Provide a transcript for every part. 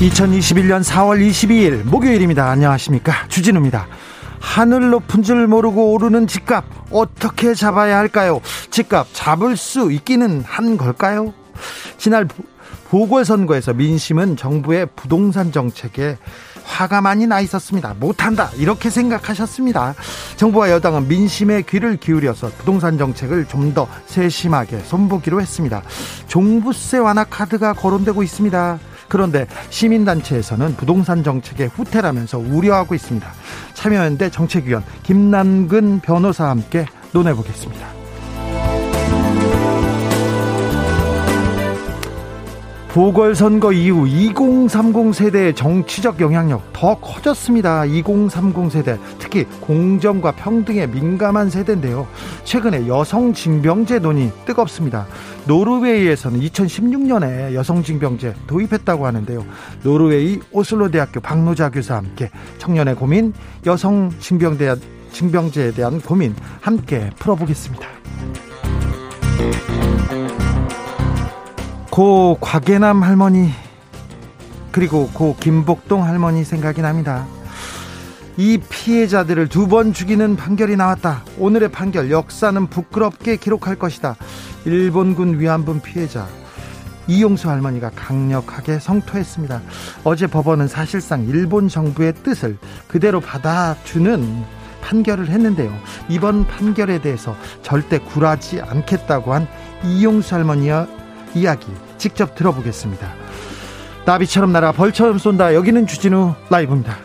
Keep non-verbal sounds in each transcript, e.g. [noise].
2021년 4월 22일 목요일입니다. 안녕하십니까. 주진우입니다. 하늘 높은 줄 모르고 오르는 집값 어떻게 잡아야 할까요? 집값 잡을 수 있기는 한 걸까요? 지난 보궐선거에서 민심은 정부의 부동산 정책에 화가 많이 나 있었습니다. 못한다. 이렇게 생각하셨습니다. 정부와 여당은 민심에 귀를 기울여서 부동산 정책을 좀 더 세심하게 손보기로 했습니다. 종부세 완화 카드가 거론되고 있습니다. 그런데 시민단체에서는 부동산 정책의 후퇴라면서 우려하고 있습니다. 참여연대 정책위원 김남근 변호사와 함께 논해보겠습니다. 보궐선거 이후 2030 세대의 정치적 영향력 더 커졌습니다. 2030 세대, 특히 공정과 평등에 민감한 세대인데요. 최근에 여성 징병제 논의 뜨겁습니다. 노르웨이에서는 2016년에 여성 징병제 도입했다고 하는데요. 노르웨이 오슬로 대학교 박노자 교수와 함께 청년의 고민, 여성 징병대 징병제에 대한 고민 함께 풀어보겠습니다. 고 곽예남 할머니 그리고 고 김복동 할머니 생각이 납니다. 이 피해자들을 두 번 죽이는 판결이 나왔다. 오늘의 판결 역사는 부끄럽게 기록할 것이다. 일본군 위안부 피해자 이용수 할머니가 강력하게 성토했습니다. 어제 법원은 사실상 일본 정부의 뜻을 그대로 받아주는 판결을 했는데요. 이번 판결에 대해서 절대 굴하지 않겠다고 한 이용수 할머니와 이야기 직접 들어보겠습니다. 나비처럼 날아 벌처럼 쏜다. 여기는 주진우 라이브입니다.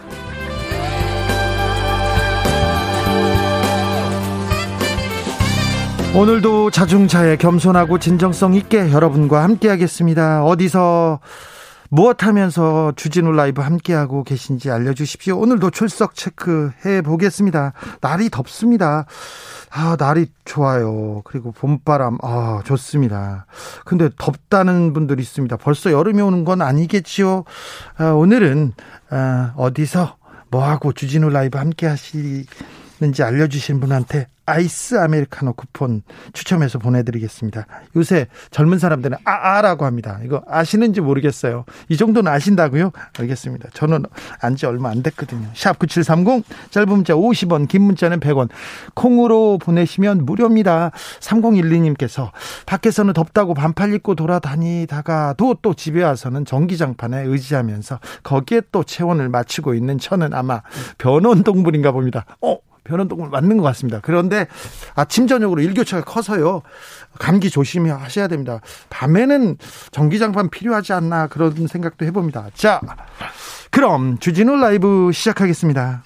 오늘도 자중차에 겸손하고 진정성 있게 여러분과 함께하겠습니다. 어디서 무엇 하면서 주진우 라이브 함께하고 계신지 알려주십시오. 오늘도 출석 체크해 보겠습니다. 날이 덥습니다. 아, 날이 좋아요. 그리고 봄바람, 아, 좋습니다. 근데 덥다는 분들이 있습니다. 벌써 여름이 오는 건 아니겠지요? 아, 오늘은, 아, 어디서 뭐하고 주진우 라이브 함께 하시는지 알려주신 분한테 아이스 아메리카노 쿠폰 추첨해서 보내드리겠습니다. 요새 젊은 사람들은 아아라고 합니다. 이거 아시는지 모르겠어요. 이 정도는 아신다고요? 알겠습니다. 저는 안 지 얼마 안 됐거든요. 샵 9730 짧은 문자 50원 긴 문자는 100원 콩으로 보내시면 무료입니다. 3012님께서 밖에서는 덥다고 반팔 입고 돌아다니다가도 또 집에 와서는 전기장판에 의지하면서 거기에 또 체온을 맞추고 있는 저는 아마 변온 동물인가 봅니다. 어? 변온동물 맞는 것 같습니다. 그런데 아침 저녁으로 일교차가 커서요. 감기 조심하셔야 됩니다. 밤에는 전기장판 필요하지 않나 그런 생각도 해봅니다. 자, 그럼 주진우 라이브 시작하겠습니다.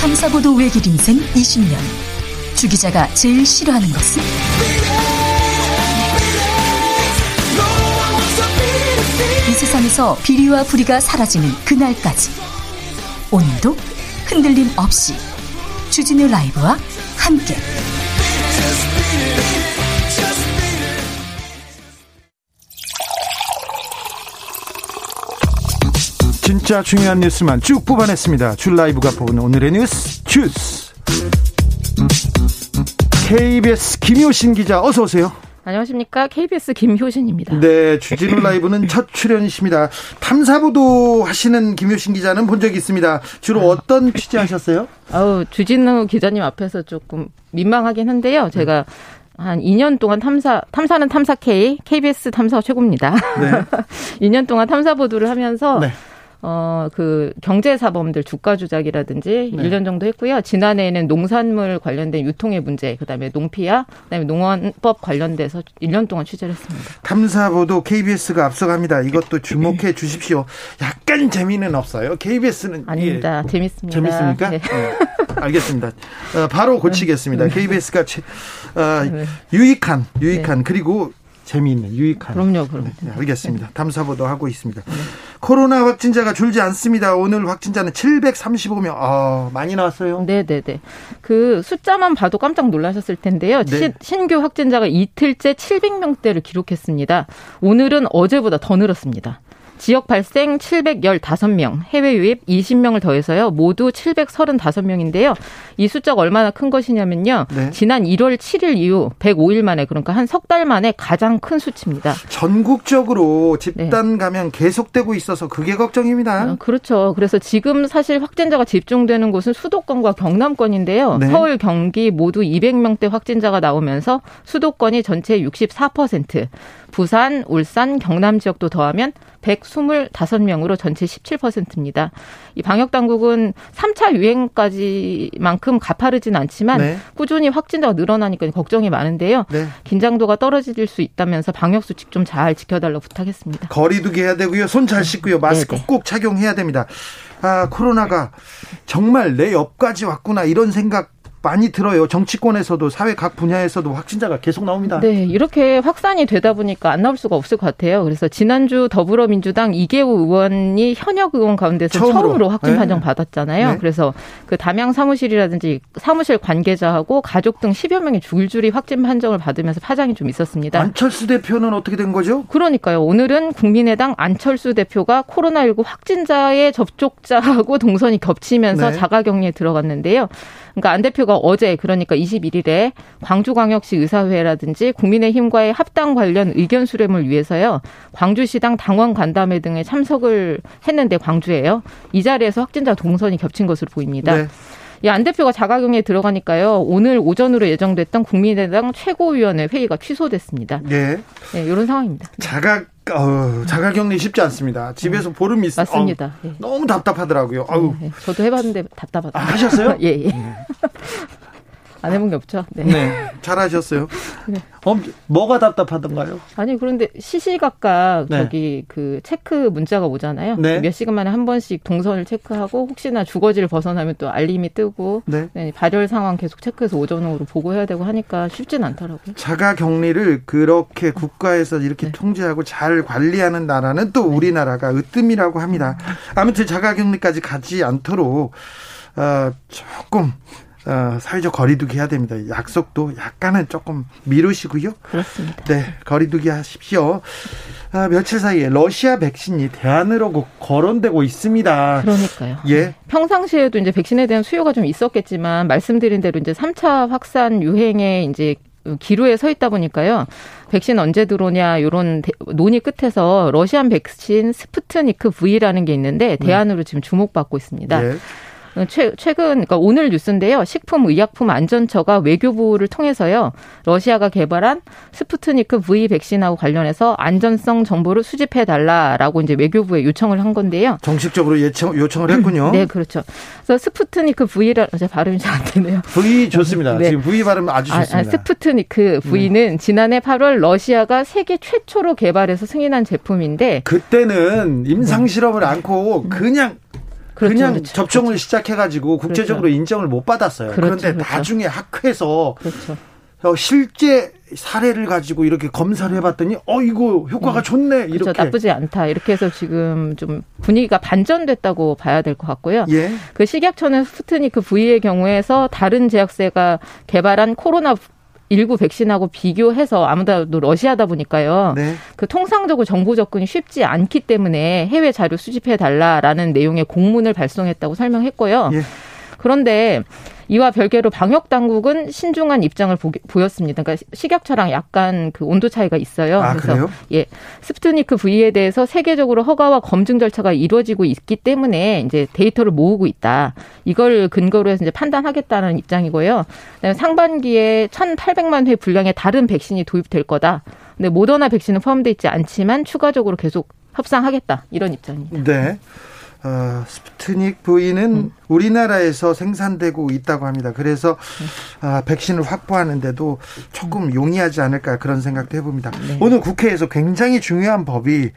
탐사보도 외길 인생 20년. 주 기자가 제일 싫어하는 것은? 세상에서 비리와 부리가 사라지는 그날까지 오늘도 흔들림 없이 주진우 라이브와 함께 진짜 중요한 뉴스만 쭉 뽑아냈습니다. 줄 라이브가 보는 오늘의 뉴스 주스 KBS 김효신 기자 어서 오세요. 안녕하십니까. KBS 김효신입니다. 네, 주진우 라이브는 첫 출연이십니다. 탐사보도 하시는 김효신 기자는 본 적이 있습니다. 주로 어떤 취재하셨어요? 아우, 주진우 기자님 앞에서 조금 민망하긴 한데요. 제가 한 2년 동안 탐사, 탐사는 탐사 K, KBS 탐사가 최고입니다. 네. [laughs] 2년 동안 탐사 보도를 하면서 네. 어, 그 경제사범들 주가 조작이라든지 네. 1년 정도 했고요. 지난해에는 농산물 관련된 유통의 문제, 그다음에 농피야, 그다음에 농원법 관련돼서 1년 동안 취재를 했습니다. 탐사보도 KBS가 앞서갑니다. 이것도 주목해 주십시오. 약간 재미는 없어요. KBS는 아닙니다. 예. 재밌습니다. 재밌습니까? 네. 네. 알겠습니다. 어, 바로 고치겠습니다. KBS가 네. 어, 네. 유익한 유익한 네. 그리고 재미있는 유익한. 그럼요, 그럼. 네, 알겠습니다. 탐사보도 하고 있습니다. 네. 코로나 확진자가 줄지 않습니다. 오늘 확진자는 735명. 아, 많이 나왔어요. 네, 네, 네. 그 숫자만 봐도 깜짝 놀라셨을 텐데요. 네. 신규 확진자가 이틀째 700명대를 기록했습니다. 오늘은 어제보다 더 늘었습니다. 지역 발생 715명, 해외 유입 20명을 더해서요. 모두 735명인데요. 이 숫자가 얼마나 큰 것이냐면요. 네. 지난 1월 7일 이후 105일 만에 그러니까 한 석 달 만에 가장 큰 수치입니다. 전국적으로 집단 네. 감염 계속되고 있어서 그게 걱정입니다. 어, 그렇죠. 그래서 지금 사실 확진자가 집중되는 곳은 수도권과 경남권인데요. 네. 서울, 경기 모두 200명대 확진자가 나오면서 수도권이 전체 64%, 부산, 울산, 경남 지역도 더하면 125명으로 전체 17%입니다. 이 방역 당국은 3차 유행까지만큼 가파르진 않지만 네. 꾸준히 확진자가 늘어나니까 걱정이 많은데요. 네. 긴장도가 떨어질 수 있다면서 방역 수칙 좀 잘 지켜달라고 부탁했습니다. 거리두기 해야 되고요. 손 잘 씻고요. 마스크 네네. 꼭 착용해야 됩니다. 아, 코로나가 정말 내 옆까지 왔구나 이런 생각 많이 들어요. 정치권에서도 사회 각 분야에서도 확진자가 계속 나옵니다. 네, 이렇게 확산이 되다 보니까 안 나올 수가 없을 것 같아요. 그래서 지난주 더불어민주당 이계우 의원이 현역 의원 가운데서 처음으로, 처음으로 확진 네. 판정 받았잖아요. 네. 그래서 그 담양 사무실이라든지 사무실 관계자하고 가족 등 10여 명이 줄줄이 확진 판정을 받으면서 파장이 좀 있었습니다. 안철수 대표는 어떻게 된 거죠? 그러니까요. 오늘은 국민의당 안철수 대표가 코로나19 확진자의 접촉자하고 동선이 겹치면서 네. 자가격리에 들어갔는데요. 그러니까 안 대표가 어제 그러니까 21일에 광주광역시 의사회라든지 국민의힘과의 합당 관련 의견 수렴을 위해서요. 광주시당 당원 간담회 등에 참석을 했는데 광주에요. 이 자리에서 확진자 동선이 겹친 것으로 보입니다. 네. 이안 대표가 자가격리에 들어가니까요. 오늘 오전으로 예정됐던 국민의당 최고위원회 회의가 취소됐습니다. 네. 네 이런 상황입니다. 자가 어, 자가격리 쉽지 않습니다. 집에서 음, 보름 있어. 맞습니다. 어, 예. 너무 답답하더라고요. 아유. 네, 저도 해봤는데 답답하다. 아, 하셨어요? [laughs] 예, 예. 네. 안 해본 게 없죠. 네. 네. 잘하셨어요. 네. 어, 뭐가 답답하던가요? 아니 그런데 시시각각 네. 저기 그 체크 문자가 오잖아요. 네. 몇 시간 만에 한 번씩 동선을 체크하고 혹시나 주거지를 벗어나면 또 알림이 뜨고 네. 네 발열 상황 계속 체크해서 오전으로 보고해야 되고 하니까 쉽진 않더라고요. 자가 격리를 그렇게 국가에서 이렇게 네. 통제하고 잘 관리하는 나라는 또 네. 우리나라가 으뜸이라고 합니다. 아무튼 자가 격리까지 가지 않도록 어, 조금 어, 사회적 거리두기 해야 됩니다. 약속도 약간은 조금 미루시고요. 그렇습니다. 네, 거리두기 하십시오. 아, 며칠 사이에 러시아 백신이 대안으로 거론되고 있습니다. 그러니까요. 예. 평상시에도 이제 백신에 대한 수요가 좀 있었겠지만 말씀드린 대로 이제 3차 확산 유행에 이제 기로에 서 있다 보니까요. 백신 언제 들어오냐 이런 논의 끝에서 러시안 백신 스푸트니크 V라는 게 있는데 대안으로 지금 주목받고 있습니다. 예. 최, 최근 그러니까 오늘 뉴스인데요. 식품의약품안전처가 외교부를 통해서요. 러시아가 개발한 스푸트니크 V 백신하고 관련해서 안전성 정보를 수집해 달라라고 이제 외교부에 요청을 한 건데요. 정식적으로 예청, 요청을 했군요. 네, 그렇죠. 그래서 스푸트니크 V라 제 발음이 잘 안 되네요. V 좋습니다. 네. 지금 V 발음 아주 좋습니다. 아, 아, 스푸트니크 V는 네. 지난해 8월 러시아가 세계 최초로 개발해서 승인한 제품인데 그때는 임상 실험을 않고 그냥 그렇죠, 그냥 그렇죠, 접종을 그렇죠. 시작해가지고 국제적으로 그렇죠. 인정을 못 받았어요. 그렇죠, 그런데 그렇죠. 나중에 학회에서 그렇죠. 어, 실제 사례를 가지고 이렇게 검사를 해봤더니 어 이거 효과가 음. 좋네 이렇게 나쁘지 않다 이렇게 해서 지금 좀 분위기가 반전됐다고 봐야 될 것 같고요. 예. 그 식약처는 스푸트니크 V의 경우에서 다른 제약사가 개발한 코로나 19 백신하고 비교해서 아무래도 러시아다 보니까요. 네. 그 통상적으로 정보 접근이 쉽지 않기 때문에 해외 자료 수집해 달라라는 내용의 공문을 발송했다고 설명했고요. 예. 그런데 이와 별개로 방역 당국은 신중한 입장을 보, 였습니다 그러니까 식약처랑 약간 그 온도 차이가 있어요. 아, 그래서 그래요? 예, 스푸트니크 V에 대해서 세계적으로 허가와 검증 절차가 이루어지고 있기 때문에 이제 데이터를 모으고 있다. 이걸 근거로 해서 이제 판단하겠다는 입장이고요. 그다음에 상반기에 1,800만 회 분량의 다른 백신이 도입될 거다. 근데 모더나 백신은 포함되어 있지 않지만 추가적으로 계속 협상하겠다 이런 입장입니다. 네. 어, 스푸트닉 V는 음. 우리나라에서 생산되고 있다고 합니다. 그래서 아, 백신을 확보하는데도 조금 용이하지 않을까 그런 생각도 해봅니다. 네. 오늘 국회에서 굉장히 중요한 법이 네.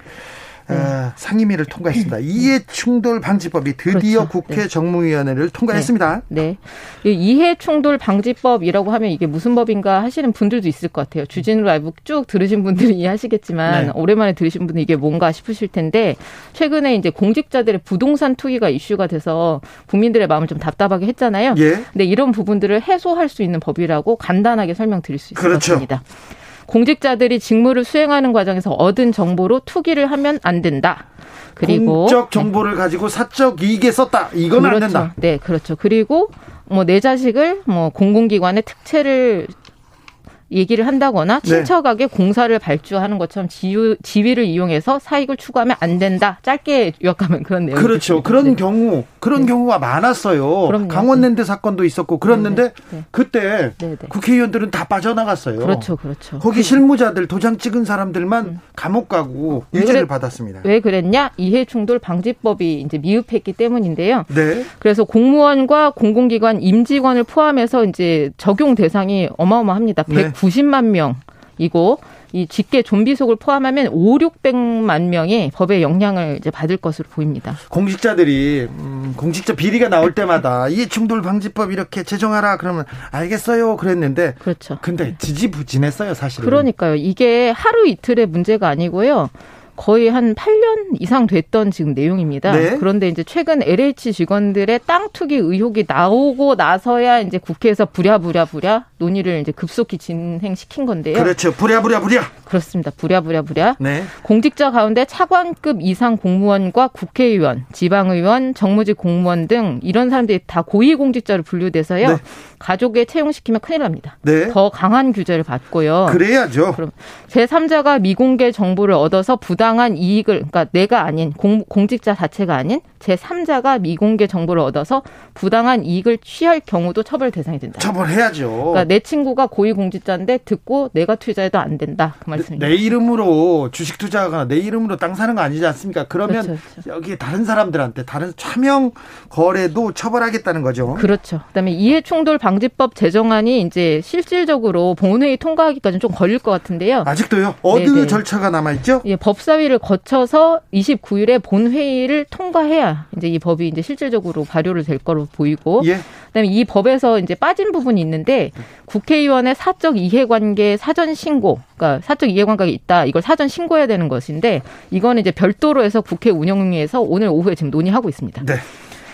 어, 상임위를 통과했습니다. 네. 이해 충돌 방지법이 드디어 그렇죠. 국회 네. 정무위원회를 통과했습니다. 네. 네. 이해 충돌 방지법이라고 하면 이게 무슨 법인가 하시는 분들도 있을 것 같아요. 주진우 라이브 쭉 들으신 분들은 이해하시겠지만 네. 오랜만에 들으신 분은 이게 뭔가 싶으실 텐데 최근에 이제 공직자들의 부동산 투기가 이슈가 돼서 국민들의 마음을 좀 답답하게 했잖아요. 예. 근데 이런 부분들을 해소할 수 있는 법이라고 간단하게 설명드릴 수 있을 그렇죠. 공직자들이 직무를 수행하는 과정에서 얻은 정보로 투기를 하면 안 된다. 그리고 공적 정보를 네. 가지고 사적 이익에 썼다. 이건 그렇죠. 안 된다. 네, 그렇죠. 그리고 뭐 내 자식을 뭐 공공기관의 특채를 얘기를 한다거나 네. 친척에게 네. 공사를 발주하는 것처럼 지유, 지위를 이용해서 사익을 추구하면 안 된다. 짧게 요약하면 그런 내용. 그렇죠. 그런 네. 경우 그런 네. 경우가 많았어요. 그럼요. 강원랜드 사건도 있었고 그랬는데 네, 네. 그때 국회의원들은 다 빠져나갔어요. 그렇죠, 그렇죠. 거기 그 실무자들 도장 찍은 사람들만 음. 감옥 가고 유죄를 받았습니다. 왜 그랬냐? 이해 충돌 방지법이 이제 미흡했기 때문인데요. 네. 그래서 공무원과 공공기관 임직원을 포함해서 이제 적용 대상이 어마어마합니다. 90만 명이고 이 직계 좀비 속을 포함하면 5, 600만 명이 법의 영향을 이제 받을 것으로 보입니다. 공직자들이 음, 공직자 비리가 나올 때마다 이 충돌 방지법 이렇게 제정하라 그러면 알겠어요 그랬는데 그렇죠. 근데 지지부진했어요 사실은. 그러니까요. 이게 하루 이틀의 문제가 아니고요. 거의 한 8년 이상 됐던 지금 내용입니다. 네. 그런데 이제 최근 LH 직원들의 땅 투기 의혹이 나오고 나서야 이제 국회에서 부랴부랴 부랴 논의를 이제 급속히 진행시킨 건데요. 그렇죠. 부랴부랴 부랴. 그렇습니다. 부랴부랴 부랴. 네. 공직자 가운데 차관급 이상 공무원과 국회의원, 지방의원, 정무직 공무원 등 이런 사람들이 다 고위공직자로 분류돼서요. 네. 가족에 채용시키면 큰일 납니다. 네. 더 강한 규제를 받고요. 그래야죠. 그럼 제3자가 미공개 정보를 얻어서 부당 한 이익을 그러니까 내가 아닌 공, 공직자 자체가 아닌 제3자가 미공개 정보를 얻어서 부당한 이익을 취할 경우도 처벌 대상이 된다. 처벌해야죠. 그러니까 내 친구가 고위공직자인데 듣고 내가 투자해도 안 된다. 그 말씀입니다. 내 이름으로 주식 투자가 내 이름으로 땅 사는 거 아니지 않습니까? 그러면 그렇죠, 그렇죠. 여기 다른 사람들한테 다른 차명 거래도 처벌하겠다는 거죠. 그렇죠. 그다음에 이해충돌 방지법 제정안이 이제 실질적으로 본회의 통과하기까지는 좀 걸릴 것 같은데요. 아직도요? 어느 네네. 절차가 남아 있죠? 예, 법사위를 거쳐서 29일에 본회의를 통과해야 이제 이 법이 이제 실질적으로 발효를 될 거로 보이고 예. 그다음에 이 법에서 이제 빠진 부분이 있는데 국회의원의 사적 이해관계 사전 신고, 그러니까 사적 이해관계가 있다 이걸 사전 신고해야 되는 것인데 이거는 이제 별도로 해서 국회 운영위에서 오늘 오후에 지금 논의하고 있습니다. 네.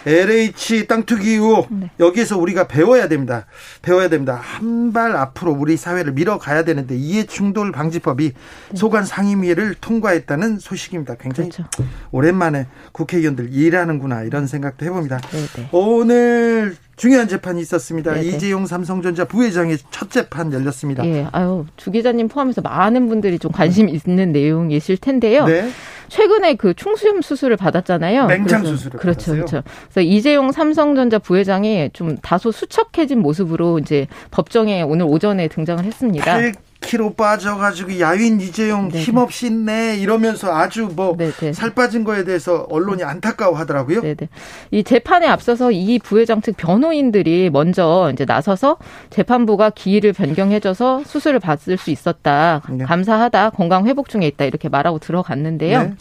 LH 땅 투기 의혹 네. 여기에서 우리가 배워야 됩니다. 배워야 됩니다. 한 발 앞으로 우리 사회를 밀어가야 되는데 이해 충돌 방지법이 네. 소관 상임위를 통과했다는 소식입니다. 굉장히 그렇죠. 오랜만에 국회의원들 일하는구나 이런 생각도 해봅니다. 네, 네. 오늘 중요한 재판이 있었습니다. 네네. 이재용 삼성전자 부회장의 첫 재판 열렸습니다. 예, 아유 주 기자님 포함해서 많은 분들이 좀 관심 있는 내용이실 텐데요. 네. 최근에 그 충수염 수술을 받았잖아요. 맹장 수술을 그렇죠, 받았어요. 그렇죠. 그래서 이재용 삼성전자 부회장이 좀 다소 수척해진 모습으로 이제 법정에 오늘 오전에 등장을 했습니다. 10kg 빠져가지고 야윈 이재용 네네. 힘없이 있네 이러면서 아주 뭐 살 빠진 거에 대해서 언론이 안타까워하더라고요. 네네. 이 재판에 앞서서 이 부회장 측 변호인들이 먼저 이제 나서서 재판부가 기일을 변경해줘서 수술을 받을 수 있었다. 네. 감사하다. 건강 회복 중에 있다. 이렇게 말하고 들어갔는데요. 네.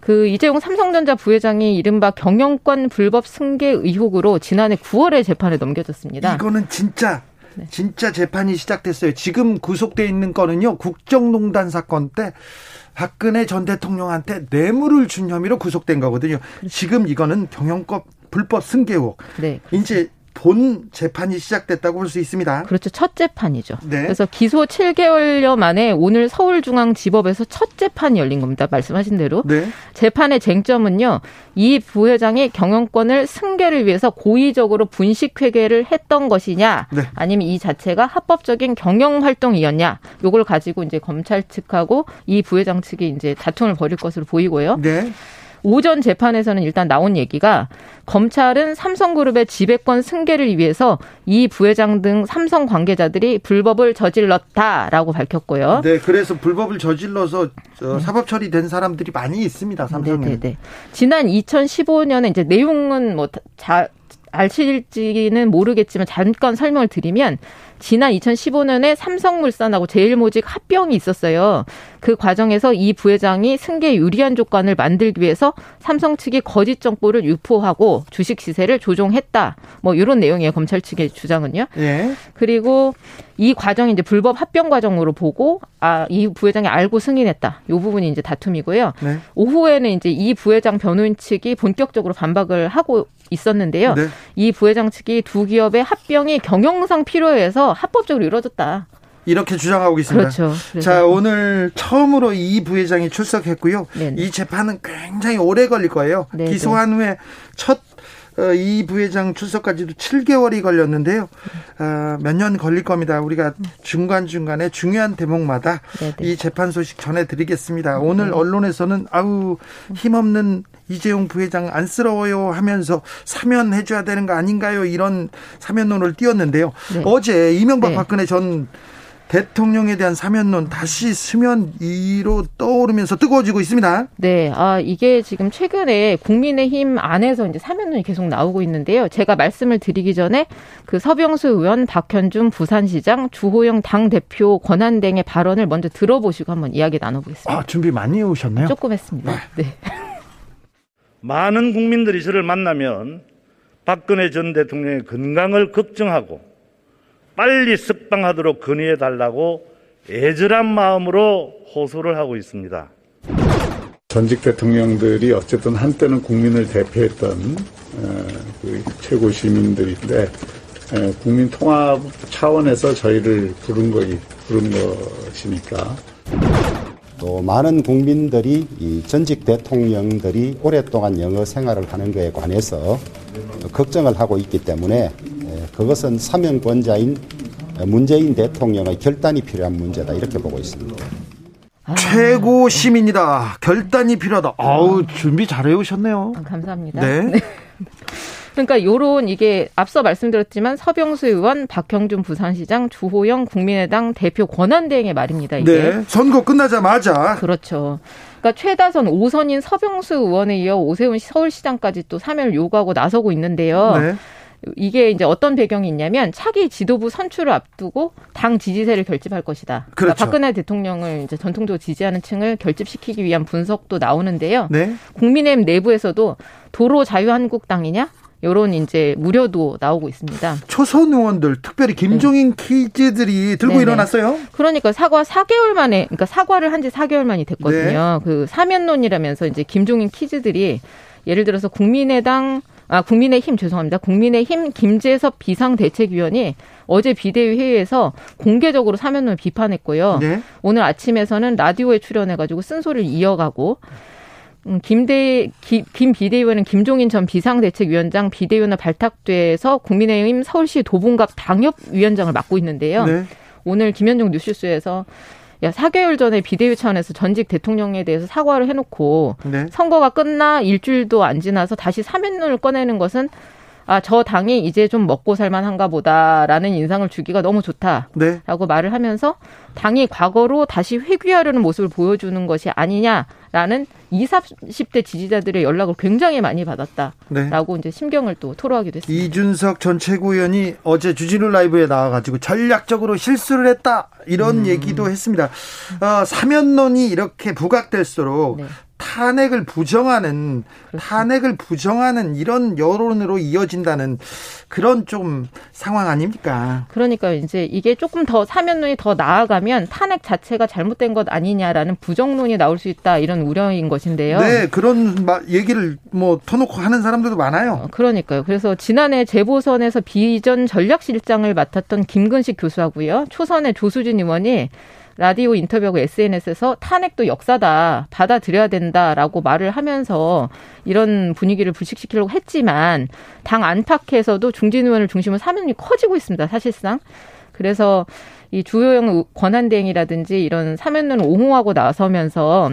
그 이재용 삼성전자 부회장이 이른바 경영권 불법 승계 의혹으로 지난해 9월에 재판에 넘겨졌습니다. 이거는 진짜 네. 진짜 재판이 시작됐어요. 지금 구속돼 있는 거는요. 국정농단 사건 때 박근혜 전 대통령한테 뇌물을 준 혐의로 구속된 거거든요. 그렇죠. 지금 이거는 경영권 불법 승계 의 네. 이제 본 재판이 시작됐다고 볼 수 있습니다. 그렇죠. 첫 재판이죠. 네. 그래서 기소 7개월여 만에 오늘 서울중앙지법에서 첫 재판이 열린 겁니다. 말씀하신 대로. 네. 재판의 쟁점은요. 이 부회장이 경영권을 승계를 위해서 고의적으로 분식회계를 했던 것이냐 네. 아니면 이 자체가 합법적인 경영활동이었냐 요걸 가지고 이제 검찰 측하고 이 부회장 측이 이제 다툼을 벌일 것으로 보이고요. 네. 오전 재판에서는 일단 나온 얘기가 검찰은 삼성그룹의 지배권 승계를 위해서 이 부회장 등 삼성 관계자들이 불법을 저질렀다라고 밝혔고요. 네, 그래서 불법을 저질러서 사법 처리된 사람들이 많이 있습니다. 삼성에. 네, 네, 네. 지난 2015년에 이제 내용은 뭐 자, 알실지는 모르겠지만 잠깐 설명을 드리면 지난 2015년에 삼성물산하고 제일모직 합병이 있었어요. 그 과정에서 이 부회장이 승계 유리한 조건을 만들기 위해서 삼성 측이 거짓 정보를 유포하고 주식 시세를 조종했다. 뭐 이런 내용이에요. 검찰 측의 주장은요. 예. 그리고 이 과정이 이제 불법 합병 과정으로 보고 아, 이 부회장이 알고 승인했다. 요 부분이 이제 다툼이고요. 네. 오후에는 이제 이 부회장 변호인 측이 본격적으로 반박을 하고 있었는데요. 네. 이 부회장 측이 두 기업의 합병이 경영상 필요해서 합법적으로 이루어졌다. 이렇게 주장하고 있습니다. 그렇죠. 자, 오늘 처음으로 이 부회장이 출석했고요. 네네. 이 재판은 굉장히 오래 걸릴 거예요. 네네. 기소한 후에 첫 이 어, 부회장 출석까지도 7개월이 걸렸는데요. 어, 몇년 걸릴 겁니다. 우리가 중간중간에 중요한 대목마다 네네. 이 재판 소식 전해드리겠습니다. 오늘 언론에서는 아우 힘없는 이재용 부회장 안쓰러워요 하면서 사면해 줘야 되는 거 아닌가요? 이런 사면론을 띄웠는데요. 네. 어제 이명박 네. 박근혜 전 대통령에 대한 사면론 다시 수면 위로 떠오르면서 뜨거워지고 있습니다. 네, 아 이게 지금 최근에 국민의힘 안에서 이제 사면론이 계속 나오고 있는데요. 제가 말씀을 드리기 전에 그 서병수 의원, 박현준 부산시장, 주호영 당 대표 권한대행의 발언을 먼저 들어보시고 한번 이야기 나눠보겠습니다. 아 준비 많이 해오셨나요? 조금 했습니다. 네. 네. 많은 국민들이 저를 만나면 박근혜 전 대통령의 건강을 걱정하고 빨리 석방하도록 건의해 달라고 애절한 마음으로 호소를 하고 있습니다. 전직 대통령들이 어쨌든 한때는 국민을 대표했던 어, 그 최고 시민들인데 어, 국민 통합 차원에서 저희를 부른 거이 부른 것이니까. 또 많은 국민들이 이 전직 대통령들이 오랫동안 영어 생활을 하는 것에 관해서 걱정을 하고 있기 때문에 그것은 사명권자인 문재인 대통령의 결단이 필요한 문제다 이렇게 보고 있습니다. 아. 최고 시민이다. 결단이 필요하다. 아우 준비 잘해 오셨네요. 아, 감사합니다. 네. 네. 그러니까 요런 이게 앞서 말씀드렸지만 서병수 의원, 박형준 부산시장, 주호영 국민의당 대표 권한대행의 말입니다. 이게. 네. 선거 끝나자마자. 그렇죠. 그러니까 최다선 5선인 서병수 의원에 이어 오세훈 서울시장까지 또 사면을 요구하고 나서고 있는데요. 네. 이게 이제 어떤 배경이 있냐면 차기 지도부 선출을 앞두고 당 지지세를 결집할 것이다. 그러니까 그렇죠. 그러니까 박근혜 대통령을 이제 전통적으로 지지하는 층을 결집시키기 위한 분석도 나오는데요. 네. 국민의힘 내부에서도 도로 자유한국당이냐 요런 이제 우려도 나오고 있습니다. 초선 의원들, 특별히 김종인 네. 키즈들이 들고 네네. 일어났어요. 그러니까 사과 4개월 만에, 그러니까 사과를 한 지 4개월 만이 됐거든요. 네. 그 사면론이라면서 이제 김종인 키즈들이 예를 들어서 국민의당 아, 국민의힘 죄송합니다. 국민의힘 김재섭 비상대책위원이 어제 비대위 회의에서 공개적으로 사면론을 비판했고요. 네. 오늘 아침에서는 라디오에 출연해가지고 쓴소리를 이어가고 음, 김대 기, 김 비대위원은 김종인 전 비상대책위원장 비대위원을 발탁돼서 국민의힘 서울시 도봉갑 당협위원장을 맡고 있는데요. 네. 오늘 김현종 뉴스쇼에서 야 4개월 전에 비대위 차원에서 전직 대통령에 대해서 사과를 해놓고 네. 선거가 끝나 일주일도 안 지나서 다시 사면론을 꺼내는 것은 아, 저 당이 이제 좀 먹고 살만한가 보다라는 인상을 주기가 너무 좋다라고 네. 말을 하면서 당이 과거로 다시 회귀하려는 모습을 보여주는 것이 아니냐 라는 20, 30대 지지자들의 연락을 굉장히 많이 받았다라고 네. 이제 심경을 또 토로하기도 했습니다. 이준석 전 최고위원이 어제 주진우 라이브에 나와가지고 전략적으로 실수를 했다 이런 음. 얘기도 했습니다. 어, 사면론이 이렇게 부각될수록 네. 탄핵을 부정하는 그렇죠. 탄핵을 부정하는 이런 여론으로 이어진다는 그런 좀 상황 아닙니까? 그러니까 이제 이게 조금 더 사면론이 더 나아가면 탄핵 자체가 잘못된 것 아니냐라는 부정론이 나올 수 있다 이런 우려인 것인데요. 네, 그런 얘기를 뭐 터놓고 하는 사람들도 많아요. 어, 그러니까요. 그래서 지난해 재보선에서 비전 전략실장을 맡았던 김근식 교수하고요. 초선의 조수진 의원이 라디오 인터뷰하고 SNS에서 탄핵도 역사다 받아들여야 된다라고 말을 하면서 이런 분위기를 불식시키려고 했지만 당 안팎에서도 중진 의원을 중심으로 사면이 커지고 있습니다. 사실상 그래서 이 주요형 권한대행이라든지 이런 사면론을 옹호하고 나서면서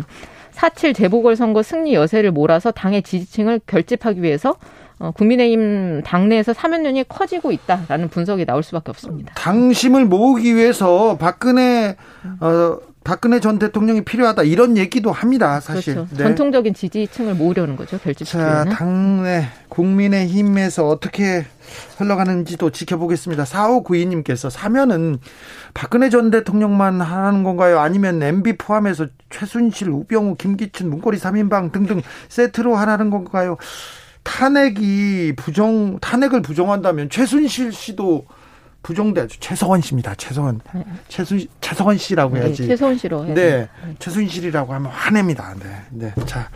4.7 재보궐선거 승리 여세를 몰아서 당의 지지층을 결집하기 위해서 어, 국민의힘 당내에서 사면연이 커지고 있다라는 분석이 나올 수밖에 없습니다. 당심을 모으기 위해서 박근혜 어, 박근혜 전 대통령이 필요하다 이런 얘기도 합니다. 사실 그렇죠. 네. 전통적인 지지층을 모으려는 거죠. 결집시키는. 자, 당내 국민의힘에서 어떻게 흘러가는지도 지켜보겠습니다. 4592님께서 사면은 박근혜 전 대통령만 하는 건가요? 아니면 MB 포함해서 최순실, 우병우, 김기춘, 문고리 3인방 등등 세트로 하라는 건가요? 탄핵이 부정 탄핵을 부정한다면 최순실 씨도 부정돼야죠. 최서원 씨입니다. 최서원. 네. 최순 최서원 씨라고 네, 해야지. 네, 최서원 씨로 해 네. 네. 최순실이라고 하면 화냅니다. 네. 네. 자.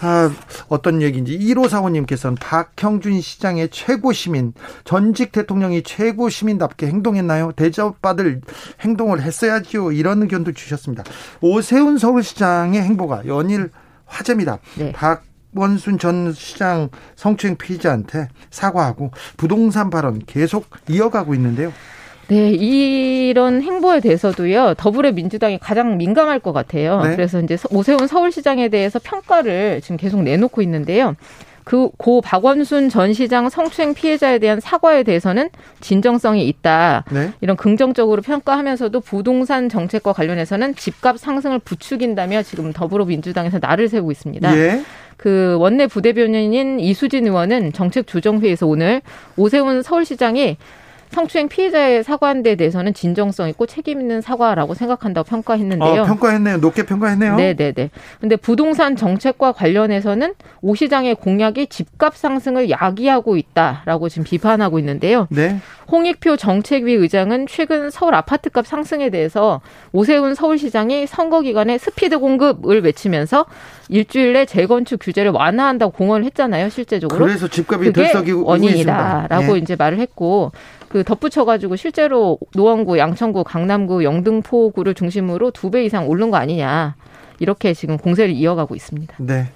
아, 어떤 얘기인지 1호 사원님께서는 박형준 시장의 최고 시민, 전직 대통령이 최고 시민답게 행동했나요? 대접받을 행동을 했어야지요. 이런 의견도 주셨습니다. 오세훈 서울시장의 행보가 연일 화제입니다. 네. 박 원순 전 시장 성추행 피의자한테 사과하고 부동산 발언 계속 이어가고 있는데요. 네, 이런 행보에 대해서도요, 더불어민주당이 가장 민감할 것 같아요. 네. 그래서 이제 오세훈 서울시장에 대해서 평가를 지금 계속 내놓고 있는데요. 그 고 박원순 전 시장 성추행 피해자에 대한 사과에 대해서는 진정성이 있다. 네. 이런 긍정적으로 평가하면서도 부동산 정책과 관련해서는 집값 상승을 부추긴다며 지금 더불어민주당에서 날을 세우고 있습니다. 예. 그 원내 부대변인인 이수진 의원은 정책조정회에서 오늘 오세훈 서울시장이 성추행 피해자의 사과한 데 대해서는 진정성 있고 책임 있는 사과라고 생각한다고 평가했는데요. 어, 평가했네요. 높게 평가했네요. 네, 네, 네. 근데 부동산 정책과 관련해서는 오 시장의 공약이 집값 상승을 야기하고 있다라고 지금 비판하고 있는데요. 네. 홍익표 정책위 의장은 최근 서울 아파트값 상승에 대해서 오세훈 서울시장이 선거 기간에 스피드 공급을 외치면서 일주일 내 재건축 규제를 완화한다고 공언을 했잖아요, 실제적으로. 그래서 집값이 들썩이고 원인이다라고 네. 이제 말을 했고 그 덧붙여가지고 실제로 노원구, 양천구, 강남구, 영등포구를 중심으로 두 배 이상 오른 거 아니냐 이렇게 지금 공세를 이어가고 있습니다. 네.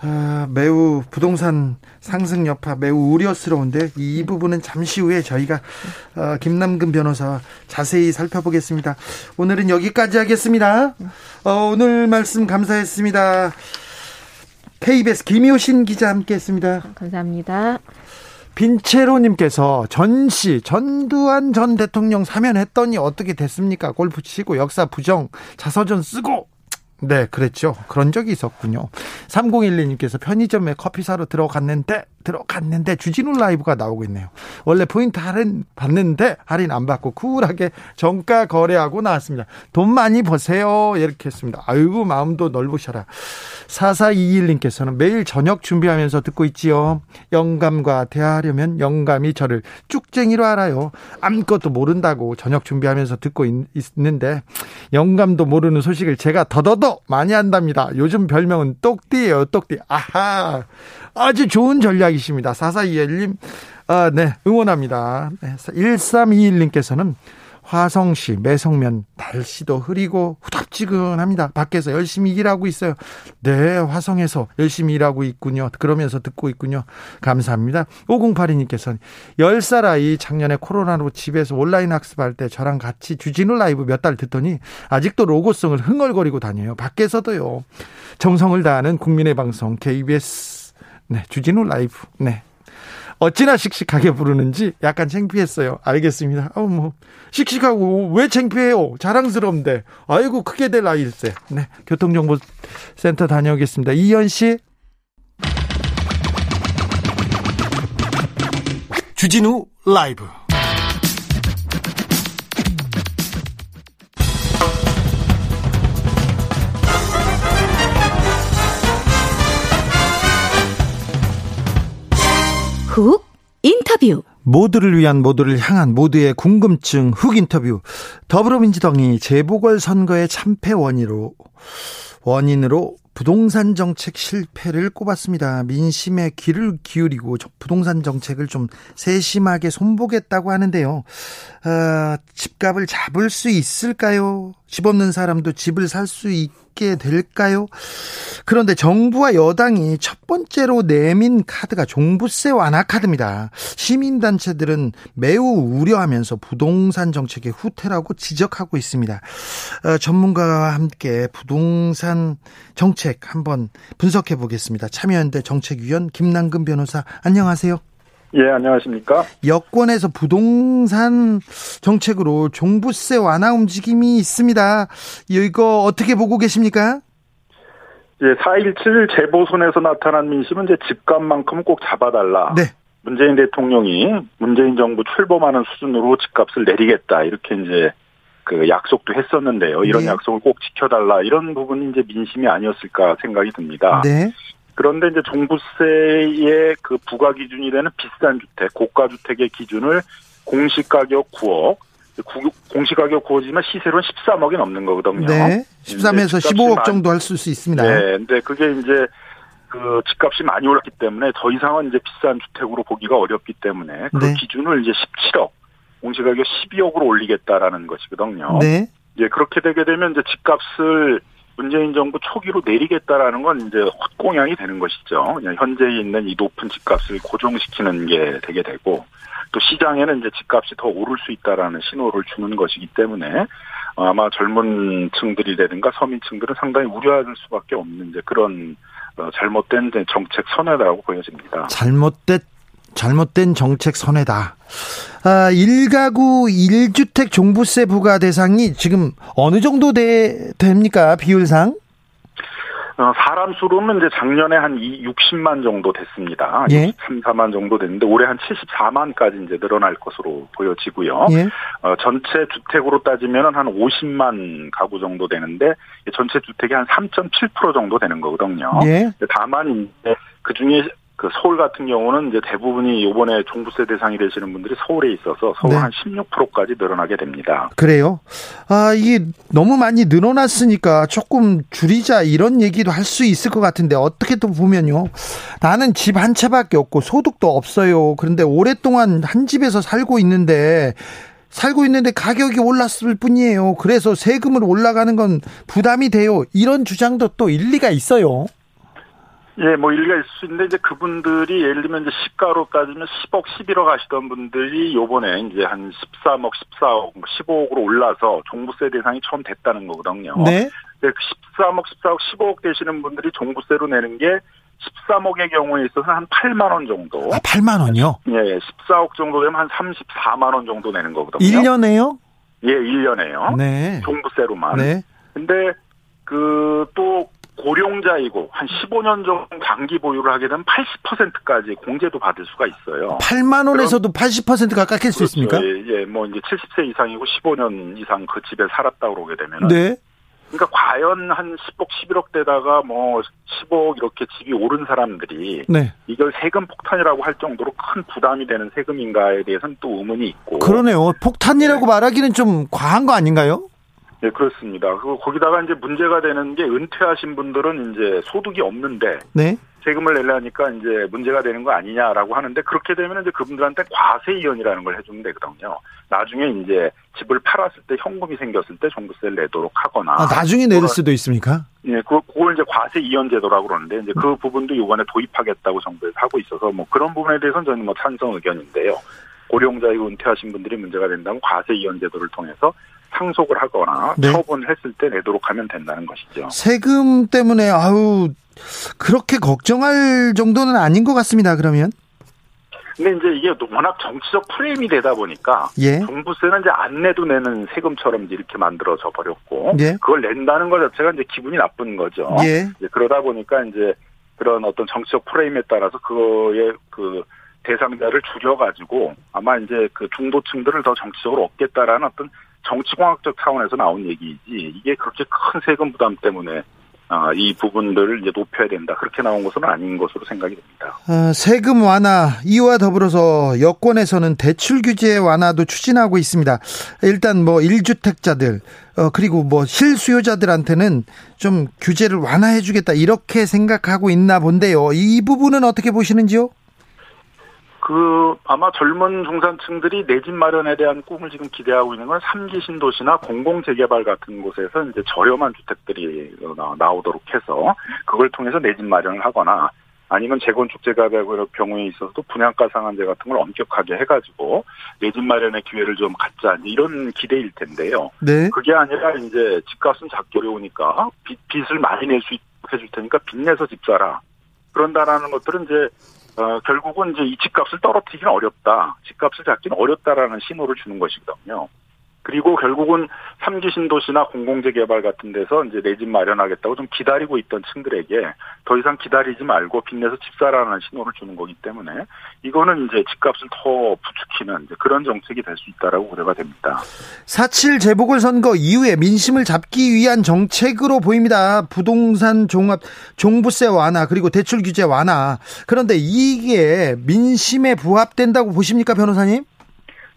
아, 매우 부동산 상승 여파 매우 우려스러운데 이 부분은 잠시 후에 저희가 어, 김남근 변호사 자세히 살펴보겠습니다. 오늘은 여기까지 하겠습니다. 어, 오늘 말씀 감사했습니다. KBS 김효신 기자 함께했습니다. 감사합니다. 빈체로님께서 전시 전두환 전 대통령 사면했더니 어떻게 됐습니까? 골프 치고 역사 부정 자서전 쓰고 네, 그랬죠. 그런 적이 있었군요. 3012님께서 편의점에 커피 사러 들어갔는데, 들어갔는데 주진우 라이브가 나오고 있네요. 원래 포인트 할인 받는데 할인 안 받고 쿨하게 정가 거래하고 나왔습니다. 돈 많이 버세요. 이렇게 했습니다. 아이고, 마음도 넓으셔라. 4421님께서는 매일 저녁 준비하면서 듣고 있지요. 영감과 대화하려면 영감이 저를 쭉쟁이로 알아요. 아무것도 모른다고 저녁 준비하면서 듣고 있, 있는데 영감도 모르는 소식을 제가 더더더 더 많이 한답니다. 요즘 별명은 똑띠예요, 똑띠. 아하. 아주 좋은 전략이십니다. 4421님, 아, 네, 응원합니다. 네, 1321님께서는 화성시 매성면 날씨도 흐리고 후덥지근합니다. 밖에서 열심히 일하고 있어요. 네, 화성에서 열심히 일하고 있군요. 그러면서 듣고 있군요. 감사합니다. 5082님께서는 10살 아이 작년에 코로나로 집에서 온라인 학습할 때 저랑 같이 주진우 라이브 몇 달 듣더니 아직도 로고송을 흥얼거리고 다녀요. 밖에서도요. 정성을 다하는 국민의 방송 KBS 네, 주진우 라이브. 네. 어찌나 씩씩하게 부르는지 약간 창피했어요. 알겠습니다. 어, 뭐, 씩씩하고 왜 창피해요? 자랑스러운데. 아이고, 크게 될 나이일세. 네. 교통정보센터 다녀오겠습니다. 이현 씨. 주진우 라이브. 훅 인터뷰 모두를 위한 모두를 향한 모두의 궁금증 훅 인터뷰 더불어민주당이 재보궐 선거의 참패 원인으로 원인으로 부동산 정책 실패를 꼽았습니다. 민심에 귀를 기울이고 부동산 정책을 좀 세심하게 손보겠다고 하는데요. 어, 집값을 잡을 수 있을까요? 집 없는 사람도 집을 살 수 있게 될까요? 그런데 정부와 여당이 첫 번째로 내민 카드가 종부세 완화 카드입니다. 시민단체들은 매우 우려하면서 부동산 정책의 후퇴라고 지적하고 있습니다. 어, 전문가와 함께 부동산 정책 한번 분석해 보겠습니다. 참여연대 정책위원 김남근 변호사 안녕하세요. 예, 안녕하십니까? 여권에서 부동산 정책으로 종부세 완화 움직임이 있습니다. 이거 어떻게 보고 계십니까? 예, 4.17 재보선에서 나타난 민심은 이제 집값만큼 꼭 잡아달라. 네. 문재인 대통령이 문재인 정부 출범하는 수준으로 집값을 내리겠다. 이렇게 이제 그 약속도 했었는데요. 이런 네. 약속을 꼭 지켜달라. 이런 부분이 이제 민심이 아니었을까 생각이 듭니다. 네. 그런데 이제 종부세의 그 부과 기준이 되는 비싼 주택, 고가 주택의 기준을 공시 가격 9억, 공시 가격 9억이지만 시세로는 13억이 넘는 거거든요. 네. 13에서 집값이 15억 많- 정도 할 수 있습니다. 네, 근데 그게 이제 그 집값이 많이 올랐기 때문에 더 이상은 이제 비싼 주택으로 보기가 어렵기 때문에 그 네. 기준을 이제 17억, 공시가격 12억으로 올리겠다라는 것이거든요. 네. 예, 그렇게 되게 되면 이제 집값을 문재인 정부 초기로 내리겠다라는 건 이제 헛공양이 되는 것이죠. 현재 있는 이 높은 집값을 고정시키는 게 되게 되고 또 시장에는 이제 집값이 더 오를 수 있다라는 신호를 주는 것이기 때문에 아마 젊은 층들이라든가 서민층들은 상당히 우려할 수밖에 없는 이제 그런 어, 잘못된 정책 선회라고 보여집니다. 잘못된 잘못된 정책 선회다. 아, 1가구 1주택 종부세 부과 대상이 지금 어느 정도 돼, 됩니까? 비율상? 어, 사람 수로는 이제 작년에 한 60만 정도 됐습니다. 예. 63, 4만 정도 됐는데 올해 한 74만까지 이제 늘어날 것으로 보여지고요. 예. 어, 전체 주택으로 따지면 한 50만 가구 정도 되는데 전체 주택이 한 3.7% 정도 되는 거거든요. 예. 다만 이제 그 중에 그 서울 같은 경우는 이제 대부분이 이번에 종부세 대상이 되시는 분들이 서울에 있어서 서울 네. 한 16%까지 늘어나게 됩니다. 그래요. 아, 이게 너무 많이 늘어났으니까 조금 줄이자 이런 얘기도 할 수 있을 것 같은데 어떻게 또 보면요. 나는 집 한 채밖에 없고 소득도 없어요. 그런데 오랫동안 한 집에서 살고 있는데 살고 있는데 가격이 올랐을 뿐이에요. 그래서 세금을 올라가는 건 부담이 돼요. 이런 주장도 또 일리가 있어요. 예, 뭐 일리가 있을 수 있는데 이제 그분들이 예를 들면 이제 시가로 따지면 10억, 11억 하시던 분들이 요번에 이제 한 13억, 14억, 15억으로 올라서 종부세 대상이 처음 됐다는 거거든요. 네. 근데 13억, 14억, 15억 되시는 분들이 종부세로 내는 게 13억의 경우에 있어서 한 8만 원 정도. 아, 8만 원이요? 예, 14억 정도 되면 한 34만 원 정도 내는 거거든요. 1년에요? 예, 1년에요. 네. 종부세로만. 네. 근데 그또 고령자이고 한 15년 정도 장기 보유를 하게 되면 80%까지 공제도 받을 수가 있어요. 8만 원에서도 80%가 깎일 수 있습니까? 예, 예, 뭐 이제 70세 이상이고 15년 이상 그 집에 살았다 그러게 되면 네. 그러니까 과연 한 10억, 11억 대다가 뭐 15억 이렇게 집이 오른 사람들이 네. 이걸 세금 폭탄이라고 할 정도로 큰 부담이 되는 세금인가에 대해서는 또 의문이 있고. 그러네요. 폭탄이라고 말하기는 좀 과한 거 아닌가요? 네, 그렇습니다. 그 거기다가 이제 문제가 되는 게 은퇴하신 분들은 이제 소득이 없는데 네. 세금을 내려니까 이제 문제가 되는 거 아니냐라고 하는데 그렇게 되면 이제 그분들한테 과세 이연이라는 걸 해주면 되거든요. 나중에 이제 집을 팔았을 때 현금이 생겼을 때 종부세를 내도록 하거나. 아, 나중에 내릴 수도 있습니까? 예, 그, 그걸 이제 과세 이연 제도라고 그러는데 이제 그 부분도 이번에 도입하겠다고 정부에서 하고 있어서 뭐 그런 부분에 대해서는 저는 뭐 찬성 의견인데요. 고령자이고 은퇴하신 분들이 문제가 된다면 과세 이연 제도를 통해서 상속을 하거나 네. 처분을 했을 때 내도록 하면 된다는 것이죠. 세금 때문에 아우 그렇게 걱정할 정도는 아닌 것 같습니다. 그러면 근데 이제 이게 워낙 정치적 프레임이 되다 보니까 예. 종부세는 이제 안 내도 내는 세금처럼 이제 이렇게 만들어져 버렸고 예. 그걸 낸다는 것 자체가 이제 기분이 나쁜 거죠. 예. 그러다 보니까 이제 그런 어떤 정치적 프레임에 따라서 그거의 그 대상자를 줄여가지고 아마 이제 그 중도층들을 더 정치적으로 얻겠다라는 어떤 정치공학적 차원에서 나온 얘기이지 이게 그렇게 큰 세금 부담 때문에 아, 이 부분들을 이제 높여야 된다 그렇게 나온 것은 아닌 것으로 생각이 됩니다. 어, 세금 완화 이와 더불어서 여권에서는 대출 규제 완화도 추진하고 있습니다. 일단 뭐 1주택자들 어, 그리고 뭐 실수요자들한테는 좀 규제를 완화해 주겠다 이렇게 생각하고 있나 본데요. 이 부분은 어떻게 보시는지요? 그 아마 젊은 중산층들이 내 집 마련에 대한 꿈을 지금 기대하고 있는 건 3기 신도시나 공공 재개발 같은 곳에서 이제 저렴한 주택들이 나오도록 해서 그걸 통해서 내 집 마련을 하거나 아니면 재건축 재개발 경우에 있어서도 분양가 상한제 같은 걸 엄격하게 해가지고 내 집 마련의 기회를 좀 갖자 이런 기대일 텐데요. 네. 그게 아니라 이제 집값은 잡기 어려우니까 빚, 빚을 많이 낼 수 해줄 테니까 빚 내서 집 사라. 그런다라는 것들은 이제 어, 결국은 이제 이 집값을 떨어뜨리기는 어렵다. 집값을 잡기는 어렵다라는 신호를 주는 것이거든요. 그리고 결국은 3기 신도시나 공공재 개발 같은 데서 이제 내 집 마련하겠다고 좀 기다리고 있던 층들에게 더 이상 기다리지 말고 빚내서 집 사라는 신호를 주는 거기 때문에 이거는 이제 집값을 더 부추기는 그런 정책이 될 수 있다라고 우려가 됩니다. 4.7 재보궐선거 이후에 민심을 잡기 위한 정책으로 보입니다. 부동산 종합, 종부세 완화, 그리고 대출 규제 완화. 그런데 이게 민심에 부합된다고 보십니까, 변호사님?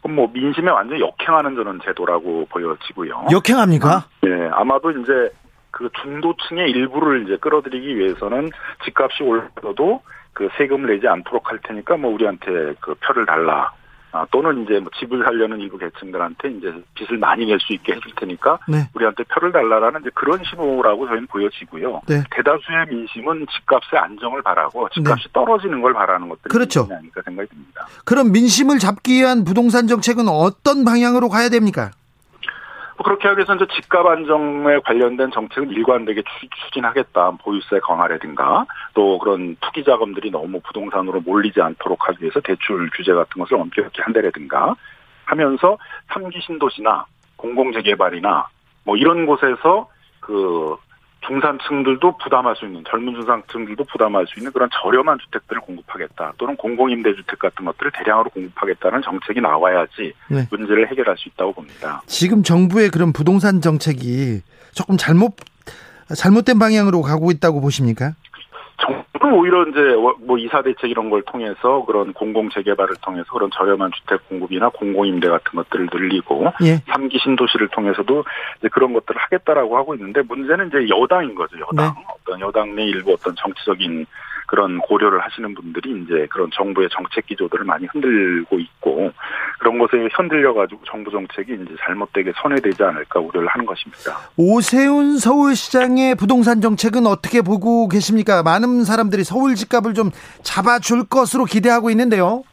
그럼 뭐 민심에 완전히 역행하는 저는 제도라고 보여지고요. 역행합니까? 네, 아마도 이제 그 중도층의 일부를 이제 끌어들이기 위해서는 집값이 올라도 그 세금을 내지 않도록 할 테니까 뭐 우리한테 그 표를 달라. 아, 또는 이제 뭐 집을 살려는 일부 계층들한테 이제 빚을 많이 낼 수 있게 해줄 테니까 네. 우리한테 표를 달라라는 이제 그런 신호라고 저희는 보여지고요. 네. 대다수의 민심은 집값의 안정을 바라고 집값이 네. 떨어지는 걸 바라는 것들이 그렇죠. 아닐까 생각이 듭니다. 그럼 민심을 잡기 위한 부동산 정책은 어떤 방향으로 가야 됩니까? 뭐 그렇게 하기 위해서 이제 집값 안정에 관련된 정책은 일관되게 추진하겠다. 보유세 강화라든가 또 그런 투기 자금들이 너무 부동산으로 몰리지 않도록 하기 위해서 대출 규제 같은 것을 엄격히 한다라든가 하면서 3기 신도시나 공공재개발이나 뭐 이런 곳에서 그 중산층들도 부담할 수 있는 젊은 중산층들도 부담할 수 있는 그런 저렴한 주택들을 공급하겠다 또는 공공임대주택 같은 것들을 대량으로 공급하겠다는 정책이 나와야지 네. 문제를 해결할 수 있다고 봅니다. 지금 정부의 그런 부동산 정책이 조금 잘못 잘못된 방향으로 가고 있다고 보십니까? 정부는 오히려 이제 뭐 이사 대책 이런 걸 통해서 그런 공공 재개발을 통해서 그런 저렴한 주택 공급이나 공공 임대 같은 것들을 늘리고 예. 3기 신도시를 통해서도 이제 그런 것들을 하겠다라고 하고 있는데 문제는 이제 여당인 거죠. 여당 네. 어떤 여당 내 일부 어떤 정치적인 그런 고려를 하시는 분들이 이제 그런 정부의 정책 기조들을 많이 흔들고 있고 그런 것에 흔들려 가지고 정부 정책이 이제 잘못되게 선회되지 않을까 우려를 하는 것입니다. 오세훈 서울시장의 부동산 정책은 어떻게 보고 계십니까? 많은 사람들이 서울 집값을 좀 잡아줄 것으로 기대하고 있는데요.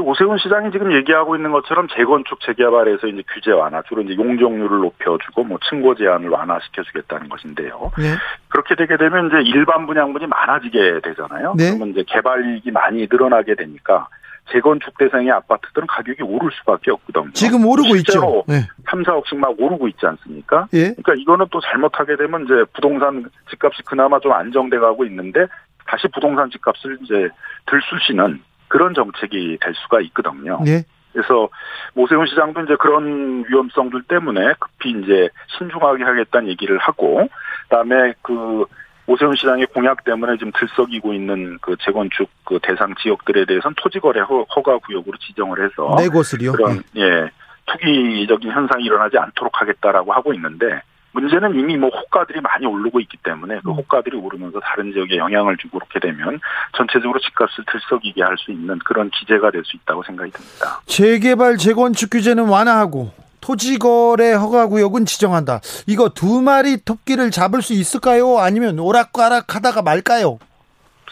오세훈 시장이 지금 얘기하고 있는 것처럼 재건축 재개발에서 이제 규제 완화, 주로 이제 용적률을 높여주고 뭐 층고 제한을 완화시켜주겠다는 것인데요. 네. 그렇게 되게 되면 이제 일반 분양분이 많아지게 되잖아요. 네. 그러면 이제 개발 이익이 많이 늘어나게 되니까 재건축 대상의 아파트들은 가격이 오를 수밖에 없거든요. 지금 오르고 있죠. 네. 3, 4억씩 막 오르고 있지 않습니까? 예. 그러니까 이거는 또 잘못하게 되면 이제 부동산 집값이 그나마 좀 안정돼 가고 있는데 다시 부동산 집값을 이제 들쑤시는 그런 정책이 될 수가 있거든요. 네. 그래서 오세훈 시장도 이제 그런 위험성들 때문에 급히 이제 신중하게 하겠다는 얘기를 하고 그다음에 그 오세훈 시장의 공약 때문에 지금 들썩이고 있는 그 재건축 그 대상 지역들에 대해서는 토지거래 허가 구역으로 지정을 해서 네 곳을요. 그런 네. 예 투기적인 현상이 일어나지 않도록 하겠다라고 하고 있는데 문제는 이미 뭐 호가들이 많이 오르고 있기 때문에 그 음. 호가들이 오르면서 다른 지역에 영향을 주고 그렇게 되면 전체적으로 집값을 들썩이게 할 수 있는 그런 기재가 될 수 있다고 생각이 듭니다. 재개발 재건축 규제는 완화하고 토지거래 허가구역은 지정한다. 이거 두 마리 토끼를 잡을 수 있을까요? 아니면 오락가락하다가 말까요?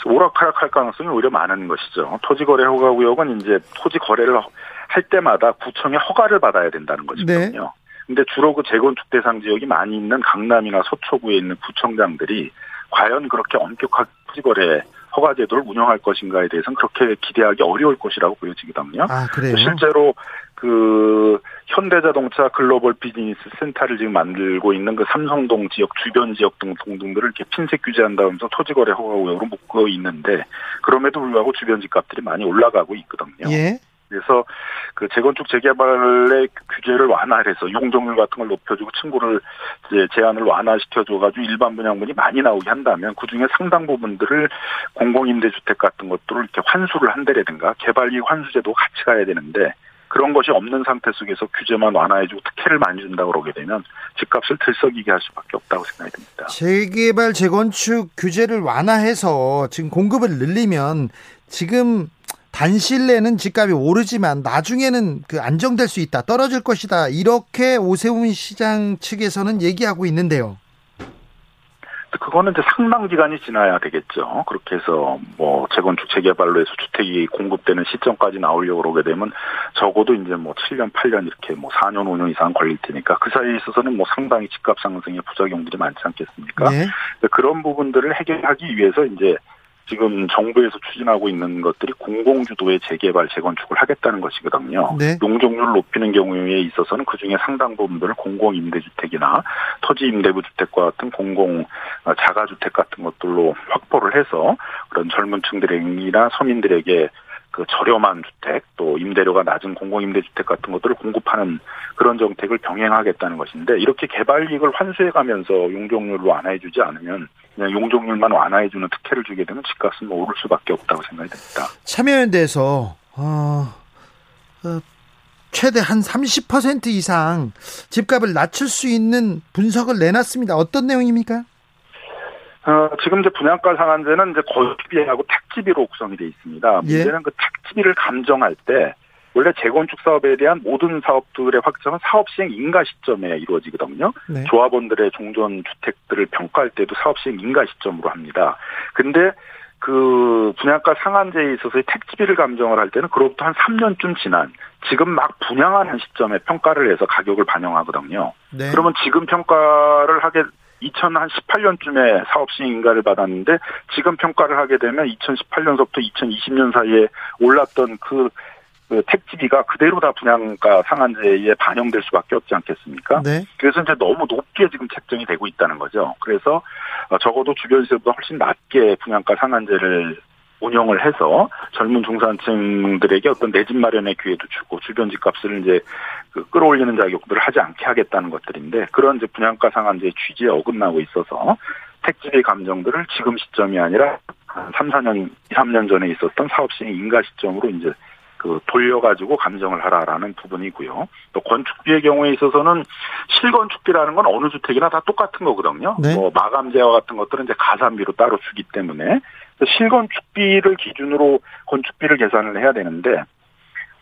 오락가락할 가능성이 오히려 많은 것이죠. 토지거래 허가구역은 이제 토지 거래를 할 때마다 구청의 허가를 받아야 된다는 거거든요. 네. 근데 주로 그 재건축 대상 지역이 많이 있는 강남이나 서초구에 있는 구청장들이 과연 그렇게 엄격하게 토지거래 허가 제도를 운영할 것인가에 대해서는 그렇게 기대하기 어려울 것이라고 보여지거든요. 아, 그래요? 실제로 그 현대자동차 글로벌 비즈니스 센터를 지금 만들고 있는 그 삼성동 지역 주변 지역 등 동등들을 이렇게 핀셋 규제한다면서 토지거래 허가 구역으로 묶어 있는데 그럼에도 불구하고 주변 집값들이 많이 올라가고 있거든요. 예. 그래서 그 재건축 재개발의 규제를 완화해서 용적률 같은 걸 높여주고 층고를 이제 제한을 완화시켜줘가지고 일반 분양분이 많이 나오게 한다면 그 중에 상당 부분들을 공공임대주택 같은 것들을 이렇게 환수를 한다라든가 개발이익 환수제도 같이 가야 되는데 그런 것이 없는 상태 속에서 규제만 완화해주고 특혜를 많이 준다고 그러게 되면 집값을 들썩이게 할 수밖에 없다고 생각이 듭니다. 재개발 재건축 규제를 완화해서 지금 공급을 늘리면 지금 단실 내는 집값이 오르지만 나중에는 그 안정될 수 있다, 떨어질 것이다. 이렇게 오세훈 시장 측에서는 얘기하고 있는데요. 그거는 이제 상당 기간이 지나야 되겠죠. 그렇게 해서 뭐 재건축 재개발로 해서 주택이 공급되는 시점까지 나오려고 그러게 되면 적어도 이제 뭐 7년, 8년 이렇게 뭐 4년, 5년 이상 걸릴 테니까 그 사이에 있어서는 뭐 상당히 집값 상승의 부작용들이 많지 않겠습니까? 네. 그런 부분들을 해결하기 위해서 이제 지금 정부에서 추진하고 있는 것들이 공공주도의 재개발, 재건축을 하겠다는 것이거든요. 네. 용적률을 높이는 경우에 있어서는 그중에 상당 부분들을 공공임대주택이나 토지임대부주택과 같은 공공 어, 자가주택 같은 것들로 확보를 해서 그런 젊은 층들이나 서민들에게 그 저렴한 주택 또 임대료가 낮은 공공임대주택 같은 것들을 공급하는 그런 정책을 병행하겠다는 것인데 이렇게 개발 이익을 환수해가면서 용적률을 완화해주지 않으면 그냥 용적률만 완화해주는 특혜를 주게 되면 집값은 뭐 오를 수밖에 없다고 생각이 됩니다. 참여연대에서 어, 어, 최대 한 30% 이상 집값을 낮출 수 있는 분석을 내놨습니다. 어떤 내용입니까? 어, 지금 이제 분양가 상한제는 이제 거주비하고 택지비로 구성이 되어 있습니다. 예. 문제는 그 택지비를 감정할 때 원래 재건축 사업에 대한 모든 사업들의 확정은 사업 시행 인가 시점에 이루어지거든요. 네. 조합원들의 종전 주택들을 평가할 때도 사업 시행 인가 시점으로 합니다. 근데 그 분양가 상한제에 있어서의 택지비를 감정을 할 때는 그로부터 한 3년쯤 지난 지금 막 분양하는 시점에 평가를 해서 가격을 반영하거든요. 네. 그러면 지금 평가를 하게 2018년쯤에 사업 시행 인가를 받았는데 지금 평가를 하게 되면 2018년서부터 2020년 사이에 올랐던 그, 그 택지비가 그대로 다 분양가 상한제에 반영될 수밖에 없지 않겠습니까? 네. 그래서 이제 너무 높게 지금 책정이 되고 있다는 거죠. 그래서 어, 적어도 주변 시세보다 훨씬 낮게 분양가 상한제를 운영을 해서 젊은 중산층들에게 어떤 내 집 마련의 기회도 주고 주변 집값을 이제 그 끌어올리는 작용들을 하지 않게 하겠다는 것들인데 그런 이제 분양가 상한제 취지에 어긋나고 있어서 택지비 감정들을 지금 시점이 아니라 한 3, 4년, 2, 3년 전에 있었던 사업 시행 인가 시점으로 이제 그 돌려가지고 감정을 하라라는 부분이고요. 또 건축비의 경우에 있어서는 실건축비라는 건 어느 주택이나 다 똑같은 거거든요. 네. 뭐 마감재와 같은 것들은 이제 가산비로 따로 주기 때문에 실건축비를 기준으로 건축비를 계산을 해야 되는데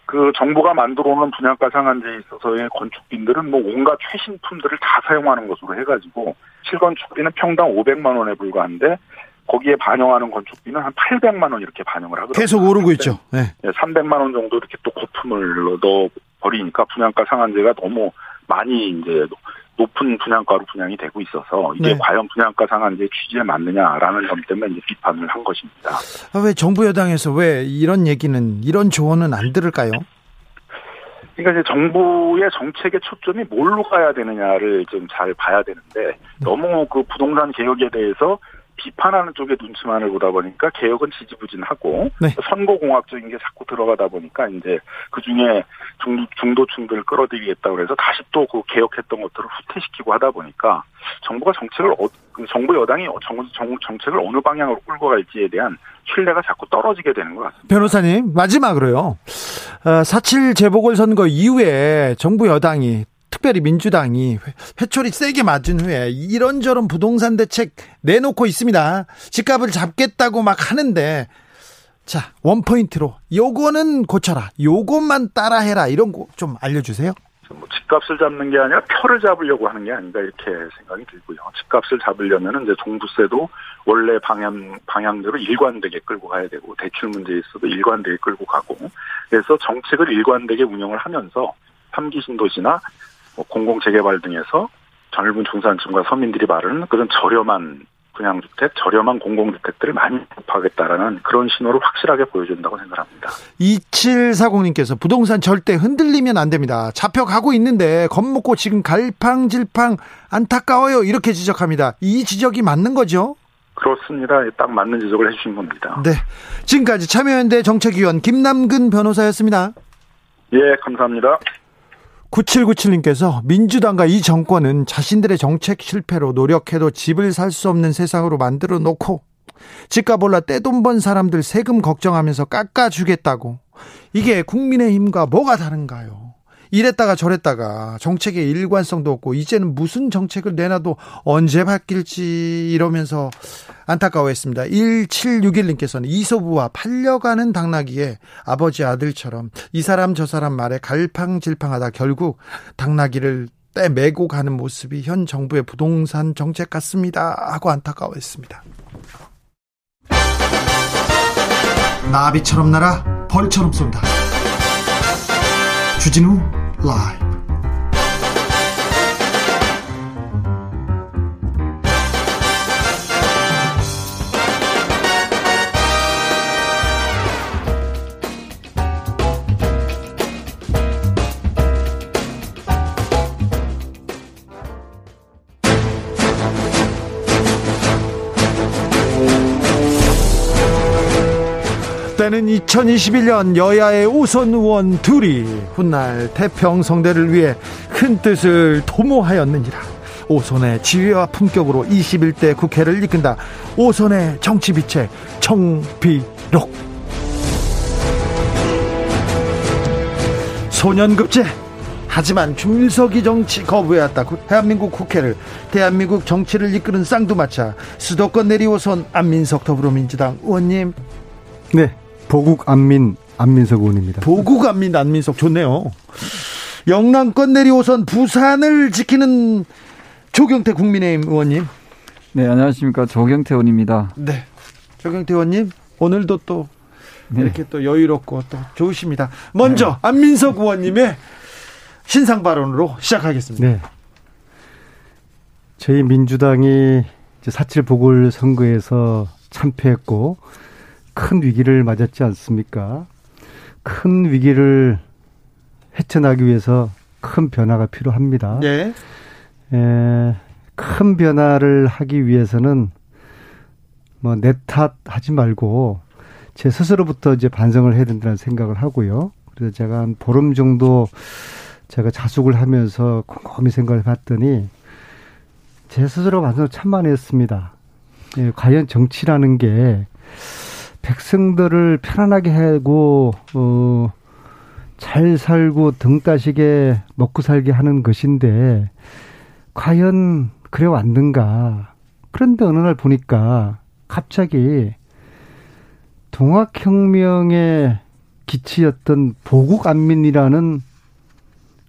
그 정부가 만들어 오는 분양가 상한제에 있어서의 건축비들은 뭐 온갖 최신품들을 다 사용하는 것으로 해가지고 실건축비는 평당 500만 원에 불과한데 거기에 반영하는 건축비는 한 800만 원 이렇게 반영을 하거든요. 계속 오르고 있죠. 네. 300만 원 정도 이렇게 또 거품을 넣어 버리니까 분양가 상한제가 너무 많이 이제 높은 분양가로 분양이 되고 있어서 이게 네. 과연 분양가 상한제 취지에 맞느냐라는 점 때문에 비판을 한 것입니다. 아, 왜 정부 여당에서 왜 이런 얘기는 이런 조언은 안 들을까요? 그러니까 이제 정부의 정책의 초점이 뭘로 가야 되느냐를 좀 잘 봐야 되는데 네. 너무 그 부동산 개혁에 대해서 비판하는 쪽에 눈치만을 보다 보니까 개혁은 지지부진하고 네. 선거공학적인 게 자꾸 들어가다 보니까 이제 그 중에 중도, 층들을 끌어들이겠다고 해서 다시 또 그 개혁했던 것들을 후퇴시키고 하다 보니까 정부가 정책을 어, 그 정부 여당이 정, 정, 정책을 어느 방향으로 끌고 갈지에 대한 신뢰가 자꾸 떨어지게 되는 것 같습니다. 변호사님 마지막으로요. 4.7 어, 재보궐선거 이후에 정부 여당이 특별히 민주당이 회초리 세게 맞은 후에 이런저런 부동산 대책 내놓고 있습니다. 집값을 잡겠다고 막 하는데 자, 원포인트로 요거는 고쳐라. 요것만 따라해라. 이런 거 좀 알려주세요. 뭐 집값을 잡는 게 아니라 표를 잡으려고 하는 게 아닌가 이렇게 생각이 들고요. 집값을 잡으려면 이제 종부세도 원래 방향 방향대로 일관되게 끌고 가야 되고 대출 문제에 있어도 일관되게 끌고 가고 그래서 정책을 일관되게 운영을 하면서 3기 신도시나 뭐 공공 재개발 등에서 젊은 중산층과 서민들이 바르는 그런 저렴한 분양주택, 저렴한 공공주택들을 많이 공급하겠다라는 그런 신호를 확실하게 보여준다고 생각합니다. 2740님께서 부동산 절대 흔들리면 안 됩니다. 잡혀가고 있는데 겁먹고 지금 갈팡질팡 안타까워요. 이렇게 지적합니다. 이 지적이 맞는 거죠? 그렇습니다. 딱 맞는 지적을 해주신 겁니다. 네. 지금까지 참여연대 정책위원 김남근 변호사였습니다. 예, 감사합니다. 9797님께서 민주당과 이 정권은 자신들의 정책 실패로 노력해도 집을 살 수 없는 세상으로 만들어 놓고 집값 올라 떼돈 번 사람들 세금 걱정하면서 깎아주겠다고 이게 국민의힘과 뭐가 다른가요? 이랬다가 저랬다가 정책의 일관성도 없고 이제는 무슨 정책을 내놔도 언제 바뀔지 이러면서 안타까워했습니다. 1761님께서는 이소부와 팔려가는 당나귀에 아버지 아들처럼 이 사람 저 사람 말에 갈팡질팡하다 결국 당나귀를 떼매고 가는 모습이 현 정부의 부동산 정책 같습니다. 하고 안타까워했습니다. 나비처럼 날아 벌처럼 쏜다. 주진우 라이브 때는 2021년 여야의 오선 의원 둘이 훗날 태평성대를 위해 큰 뜻을 도모하였느니라. 오선의 지위와 품격으로 21대 국회를 이끈다. 오선의 정치비체 정비록. 소년급제. 하지만 중일석이 정치 거부해왔다. 대한민국 국회를 대한민국 정치를 이끄는 쌍두마차 수도권 내리 오선 안민석 더불어민주당 의원님. 네, 보국 안민 안민석 의원입니다. 보국 안민 안민석 좋네요. 영남권 내리오선 부산을 지키는 조경태 국민의힘 의원님. 네, 안녕하십니까. 조경태 의원입니다. 네. 조경태 의원님, 오늘도 또 네. 이렇게 또 여유롭고 또 좋으십니다. 먼저 네. 안민석 의원님의 신상 발언으로 시작하겠습니다. 네. 저희 민주당이 사칠 보궐 선거에서 참패했고 큰 위기를 맞았지 않습니까? 큰 위기를 헤쳐나기 위해서 큰 변화가 필요합니다. 네. 에, 큰 변화를 하기 위해서는 뭐 내 탓 하지 말고 제 스스로부터 이제 반성을 해야 된다는 생각을 하고요. 그래서 제가 한 보름 정도 제가 자숙을 하면서 곰곰이 생각을 해봤더니 제 스스로 반성을 참 많이 했습니다. 예, 과연 정치라는 게 백성들을 편안하게 하고 어, 잘 살고 등 따시게 먹고 살게 하는 것인데 과연 그래 왔는가? 그런데 어느 날 보니까 갑자기 동학혁명의 기치였던 보국안민이라는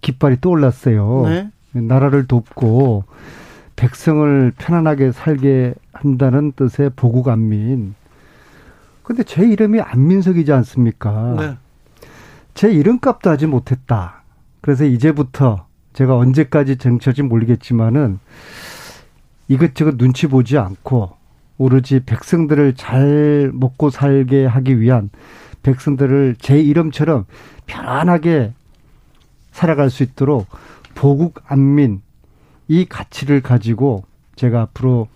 깃발이 떠올랐어요. 네. 나라를 돕고 백성을 편안하게 살게 한다는 뜻의 보국안민. 근데 제 이름이 안민석이지 않습니까? 네. 제 이름값도 하지 못했다. 그래서 이제부터 제가 언제까지 정처지 모르겠지만은 이것저것 눈치 보지 않고 오로지 백성들을 잘 먹고 살게 하기 위한 백성들을 제 이름처럼 편안하게 살아갈 수 있도록 보국 안민 이 가치를 가지고 제가 앞으로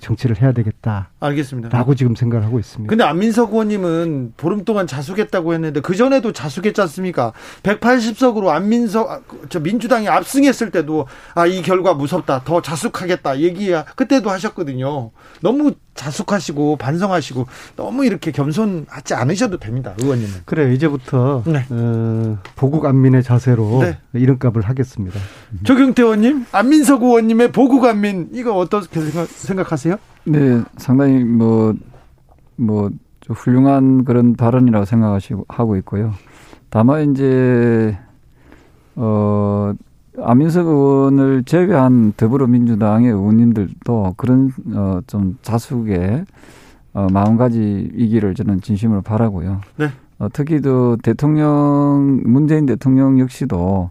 정치를 해야 되겠다. 알겠습니다. 라고 지금 생각을 하고 있습니다. 근데 안민석 의원님은 보름 동안 자숙했다고 했는데 그 전에도 자숙했지 않습니까? 180석으로 안민석 저 민주당이 압승했을 때도 아 이 결과 무섭다. 더 자숙하겠다. 얘기야. 그때도 하셨거든요. 너무 자숙하시고 반성하시고 너무 이렇게 겸손하지 않으셔도 됩니다. 의원님은. 그래 이제부터 네. 어, 보국 안민의 자세로 네. 이름값을 하겠습니다. 조경태 의원님, 안민석 의원님의 보국 안민 이거 어떻게 생각, 하세요 네, 상당히 뭐뭐 뭐 훌륭한 그런 발언이라고 생각하시고 하고 있고요. 다만 이제 어 안민석 의원을 제외한 더불어민주당의 의원님들도 그런 어, 좀 자숙의 어, 마음가지 이기를 저는 진심으로 바라고요. 네. 어, 특히 또 대통령 문재인 대통령 역시도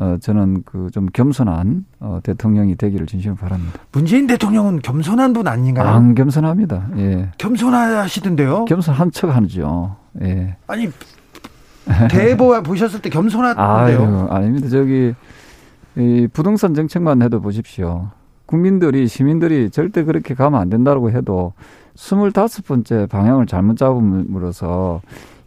어, 저는 그 좀 겸손한 어, 대통령이 되기를 진심으로 바랍니다. 문재인 대통령은 겸손한 분 아닌가요? 안 겸손합니다. 예. 겸손하시던데요? 겸손한 척 하죠. 예. 아니 대보 [laughs] 보셨을 때 겸손하던데요? 아닙니다. 저기 이 부동산 정책만 해도 보십시오. 국민들이 시민들이 절대 그렇게 가면 안 된다고 해도 스물다섯 번째 방향을 잘못 잡음으로써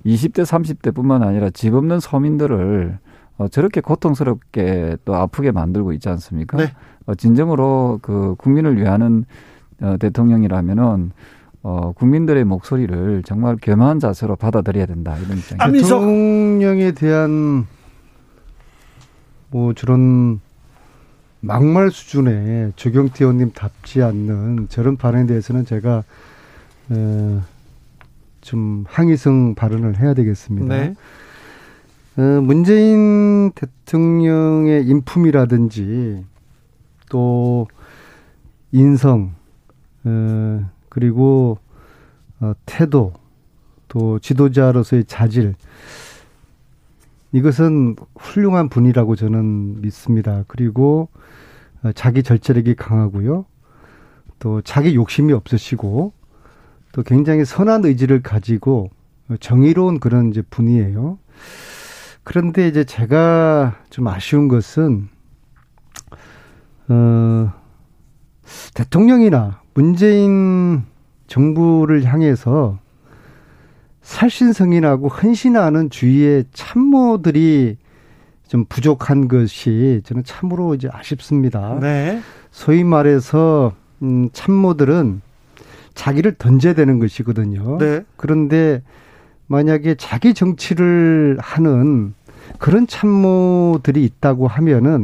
20대, 30대뿐만 아니라 집 없는 서민들을 어, 저렇게 고통스럽게 또 아프게 만들고 있지 않습니까? 네. 어, 진정으로 그 국민을 위하는 어, 대통령이라면은 어, 국민들의 목소리를 정말 겸허한 자세로 받아들여야 된다 이런 입장입니다. 대통령에 대한 뭐 저런 막말 수준의 조경태 의원님 답지 않는 저런 발언에 대해서는 제가 어, 좀 항의성 발언을 해야 되겠습니다. 네. 어, 문재인 대통령의 인품이라든지 또 인성 어, 그리고 어, 태도 또 지도자로서의 자질 이것은 훌륭한 분이라고 저는 믿습니다. 그리고 어, 자기 절제력이 강하고요. 또 자기 욕심이 없으시고 또 굉장히 선한 의지를 가지고 정의로운 그런 이제 분이에요. 그런데 이제 제가 좀 아쉬운 것은 어 대통령이나 문재인 정부를 향해서 살신성인하고 헌신하는 주위의 참모들이 좀 부족한 것이 저는 참으로 이제 아쉽습니다. 네. 소위 말해서 음 참모들은 자기를 던져야 되는 것이거든요. 네. 그런데 만약에 자기 정치를 하는 그런 참모들이 있다고 하면은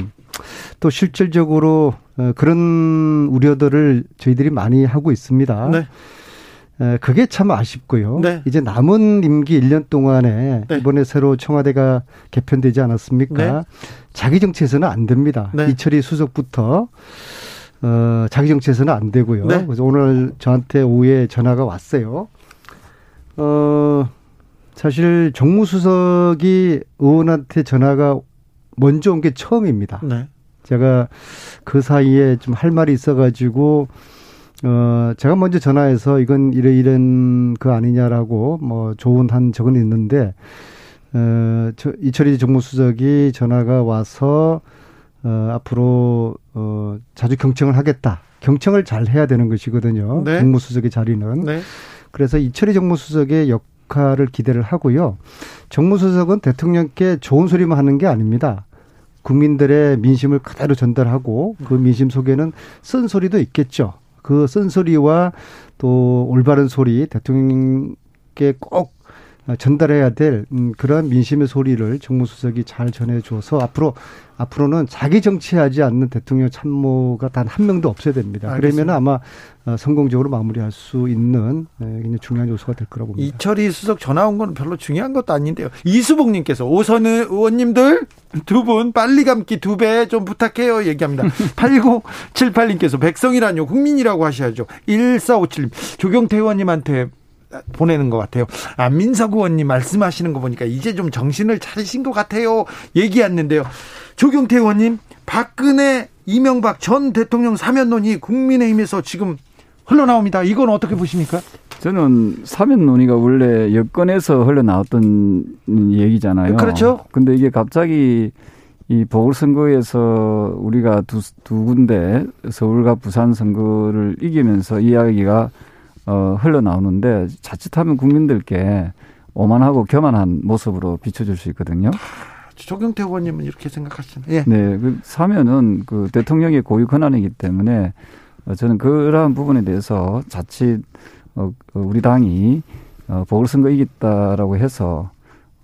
또 실질적으로 어, 그런 우려들을 저희들이 많이 하고 있습니다. 네. 그게 참 아쉽고요. 네. 이제 남은 임기 1년 동안에 네. 이번에 새로 청와대가 개편되지 않았습니까? 네. 자기 정치에서는 안 됩니다. 네. 이철이 수석부터 어, 자기 정치에서는 안 되고요. 네. 그래서 오늘 저한테 오후에 전화가 왔어요. 어, 사실 정무수석이 의원한테 전화가 먼저 온 게 처음입니다. 네. 제가 그 사이에 좀 할 말이 있어가지고 어 제가 먼저 전화해서 이건 이래 이런 그 아니냐라고 뭐 좋은 한 적은 있는데 어 저, 이철희 정무수석이 전화가 와서 어 앞으로 어 자주 경청을 하겠다. 경청을 잘 해야 되는 것이거든요. 네. 정무수석의 자리는. 네. 그래서 이철희 정무수석의 역 할을 기대를 하고요. 정무수석은 대통령께 좋은 소리만 하는 게 아닙니다. 국민들의 민심을 그대로 전달하고 그 민심 속에는 쓴 소리도 있겠죠. 그 쓴소리와 또 올바른 소리 대통령께 꼭 전달해야 될 음, 그런 민심의 소리를 정무수석이 잘 전해줘서 앞으로 앞으로는 자기 정치하지 않는 대통령 참모가 단 한 명도 없어야 됩니다. 그러면 아마 어, 성공적으로 마무리할 수 있는 네, 굉장히 중요한 요소가 될 거라고 봅니다. 이철희 수석 전화 온 건 별로 중요한 것도 아닌데요. 이수봉님께서 오선 의원님들 두 분 빨리 감기 두 배 좀 부탁해요 얘기합니다. [laughs] 8978님께서 백성이라뇨 국민이라고 하셔야죠. 1457님 조경태 의원님한테 보내는 것 같아요. 안민석 의원님 말씀하시는 거 보니까 이제 좀 정신을 차리신 것 같아요. 얘기했는데요. 조경태 의원님, 박근혜, 이명박 전 대통령 사면론이 국민의힘에서 지금 흘러나옵니다. 이건 어떻게 보십니까? 저는 사면 논의가 원래 여권에서 흘러나왔던 얘기잖아요. 그렇죠. 근데 이게 갑자기 이 보궐선거에서 우리가 두, 두 군데 서울과 부산 선거를 이기면서 이야기가 어, 흘러나오는데 자칫하면 국민들께 오만하고 교만한 모습으로 비춰줄 수 있거든요. 조경태 의원님은 이렇게 생각하시나요? 예. 네, 그 사면은 그 대통령의 고유 권한이기 때문에 어, 저는 그러한 부분에 대해서 자칫 어, 어, 우리 당이 어, 보궐선거 이겼다라고 해서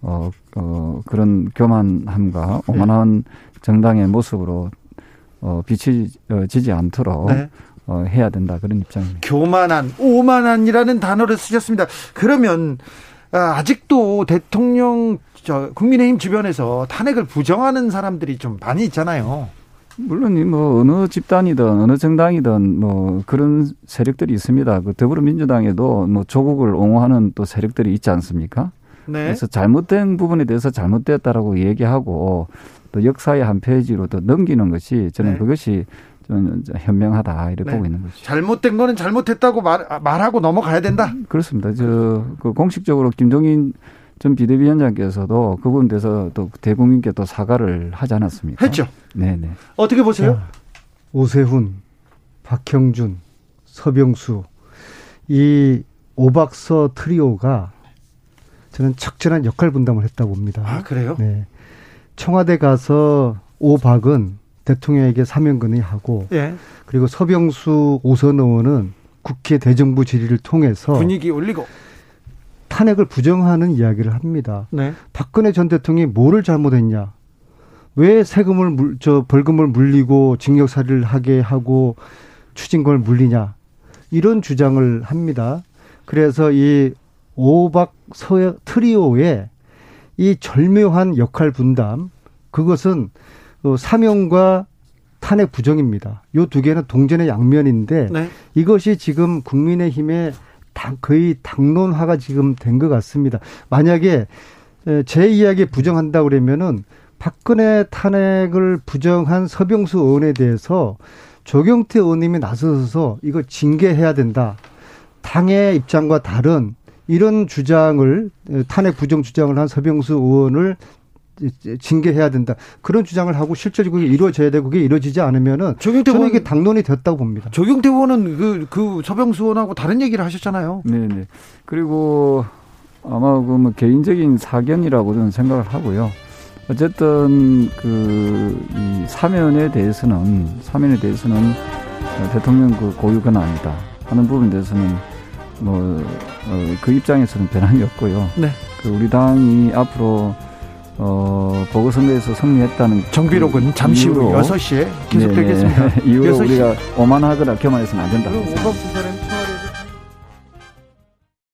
어, 어, 그런 교만함과 오만한 정당의 모습으로 어, 비치지지 않도록 네. 어, 해야 된다 그런 입장입니다. 교만한, 오만한이라는 단어를 쓰셨습니다. 그러면 아, 아직도 대통령 저 국민의힘 주변에서 탄핵을 부정하는 사람들이 좀 많이 있잖아요. 물론 뭐 어느 집단이든 어느 정당이든 뭐 그런 세력들이 있습니다. 그 더불어민주당에도 뭐 조국을 옹호하는 또 세력들이 있지 않습니까? 네. 그래서 잘못된 부분에 대해서 잘못됐다라고 얘기하고 또 역사의 한 페이지로 또 넘기는 것이 저는 네. 그것이 좀 현명하다 이렇게 네. 보고 있는 거죠. 잘못된 거는 잘못했다고 말, 말하고 넘어가야 된다. 그렇습니다. 저 그 공식적으로 김종인 전 비대위원장께서도 그분 대해서 또 대국민께 또 사과를 하지 않았습니까? 했죠. 네네. 어떻게 보세요? 자, 오세훈, 박형준, 서병수 이 오박서 트리오가 저는 적절한 역할 분담을 했다고 봅니다. 아 그래요? 네. 청와대 가서 오박은 대통령에게 사면 건의하고 예. 그리고 서병수 오선 의원은 국회 대정부 질의를 통해서 분위기 올리고 탄핵을 부정하는 이야기를 합니다. 네. 박근혜 전 대통령이 뭐를 잘못했냐? 왜 세금을 물, 저 벌금을 물리고 징역살이를 하게 하고 추징금을 물리냐 이런 주장을 합니다. 그래서 이 오박 서 트리오의 이 절묘한 역할 분담 그것은 어, 사명과 탄핵 부정입니다. 요 두 개는 동전의 양면인데 네. 이것이 지금 국민의힘의 거의 당론화가 지금 된 것 같습니다. 만약에 제 이야기 부정한다 그러면은 박근혜 탄핵을 부정한 서병수 의원에 대해서 조경태 의원님이 나서서 이거 징계해야 된다. 당의 입장과 다른 이런 주장을 탄핵 부정 주장을 한 서병수 의원을 징계해야 된다. 그런 주장을 하고 실제적으로 이루어져야 되고 그게 이루어지지 않으면은 조경태 의원 이게 당론이 됐다고 봅니다. 조경태 의원은 그, 그 서병수 의원하고 다른 얘기를 하셨잖아요. 네네. 그리고 아마 그 뭐 개인적인 사견이라고 저는 생각을 하고요. 어쨌든 그 이 사면에 대해서는 사면에 대해서는 대통령 그 고유 권한이다 하는 부분에 대해서는 뭐그 어, 입장에서는 변함이 없고요. 네. 그 우리 당이 앞으로 어, 보궐선거에서 승리했다는 정비록은 그 잠시 후 6시에 계속되겠습니다. [laughs] 이후로 우리가 오만하거나 교만해서는 안 된다.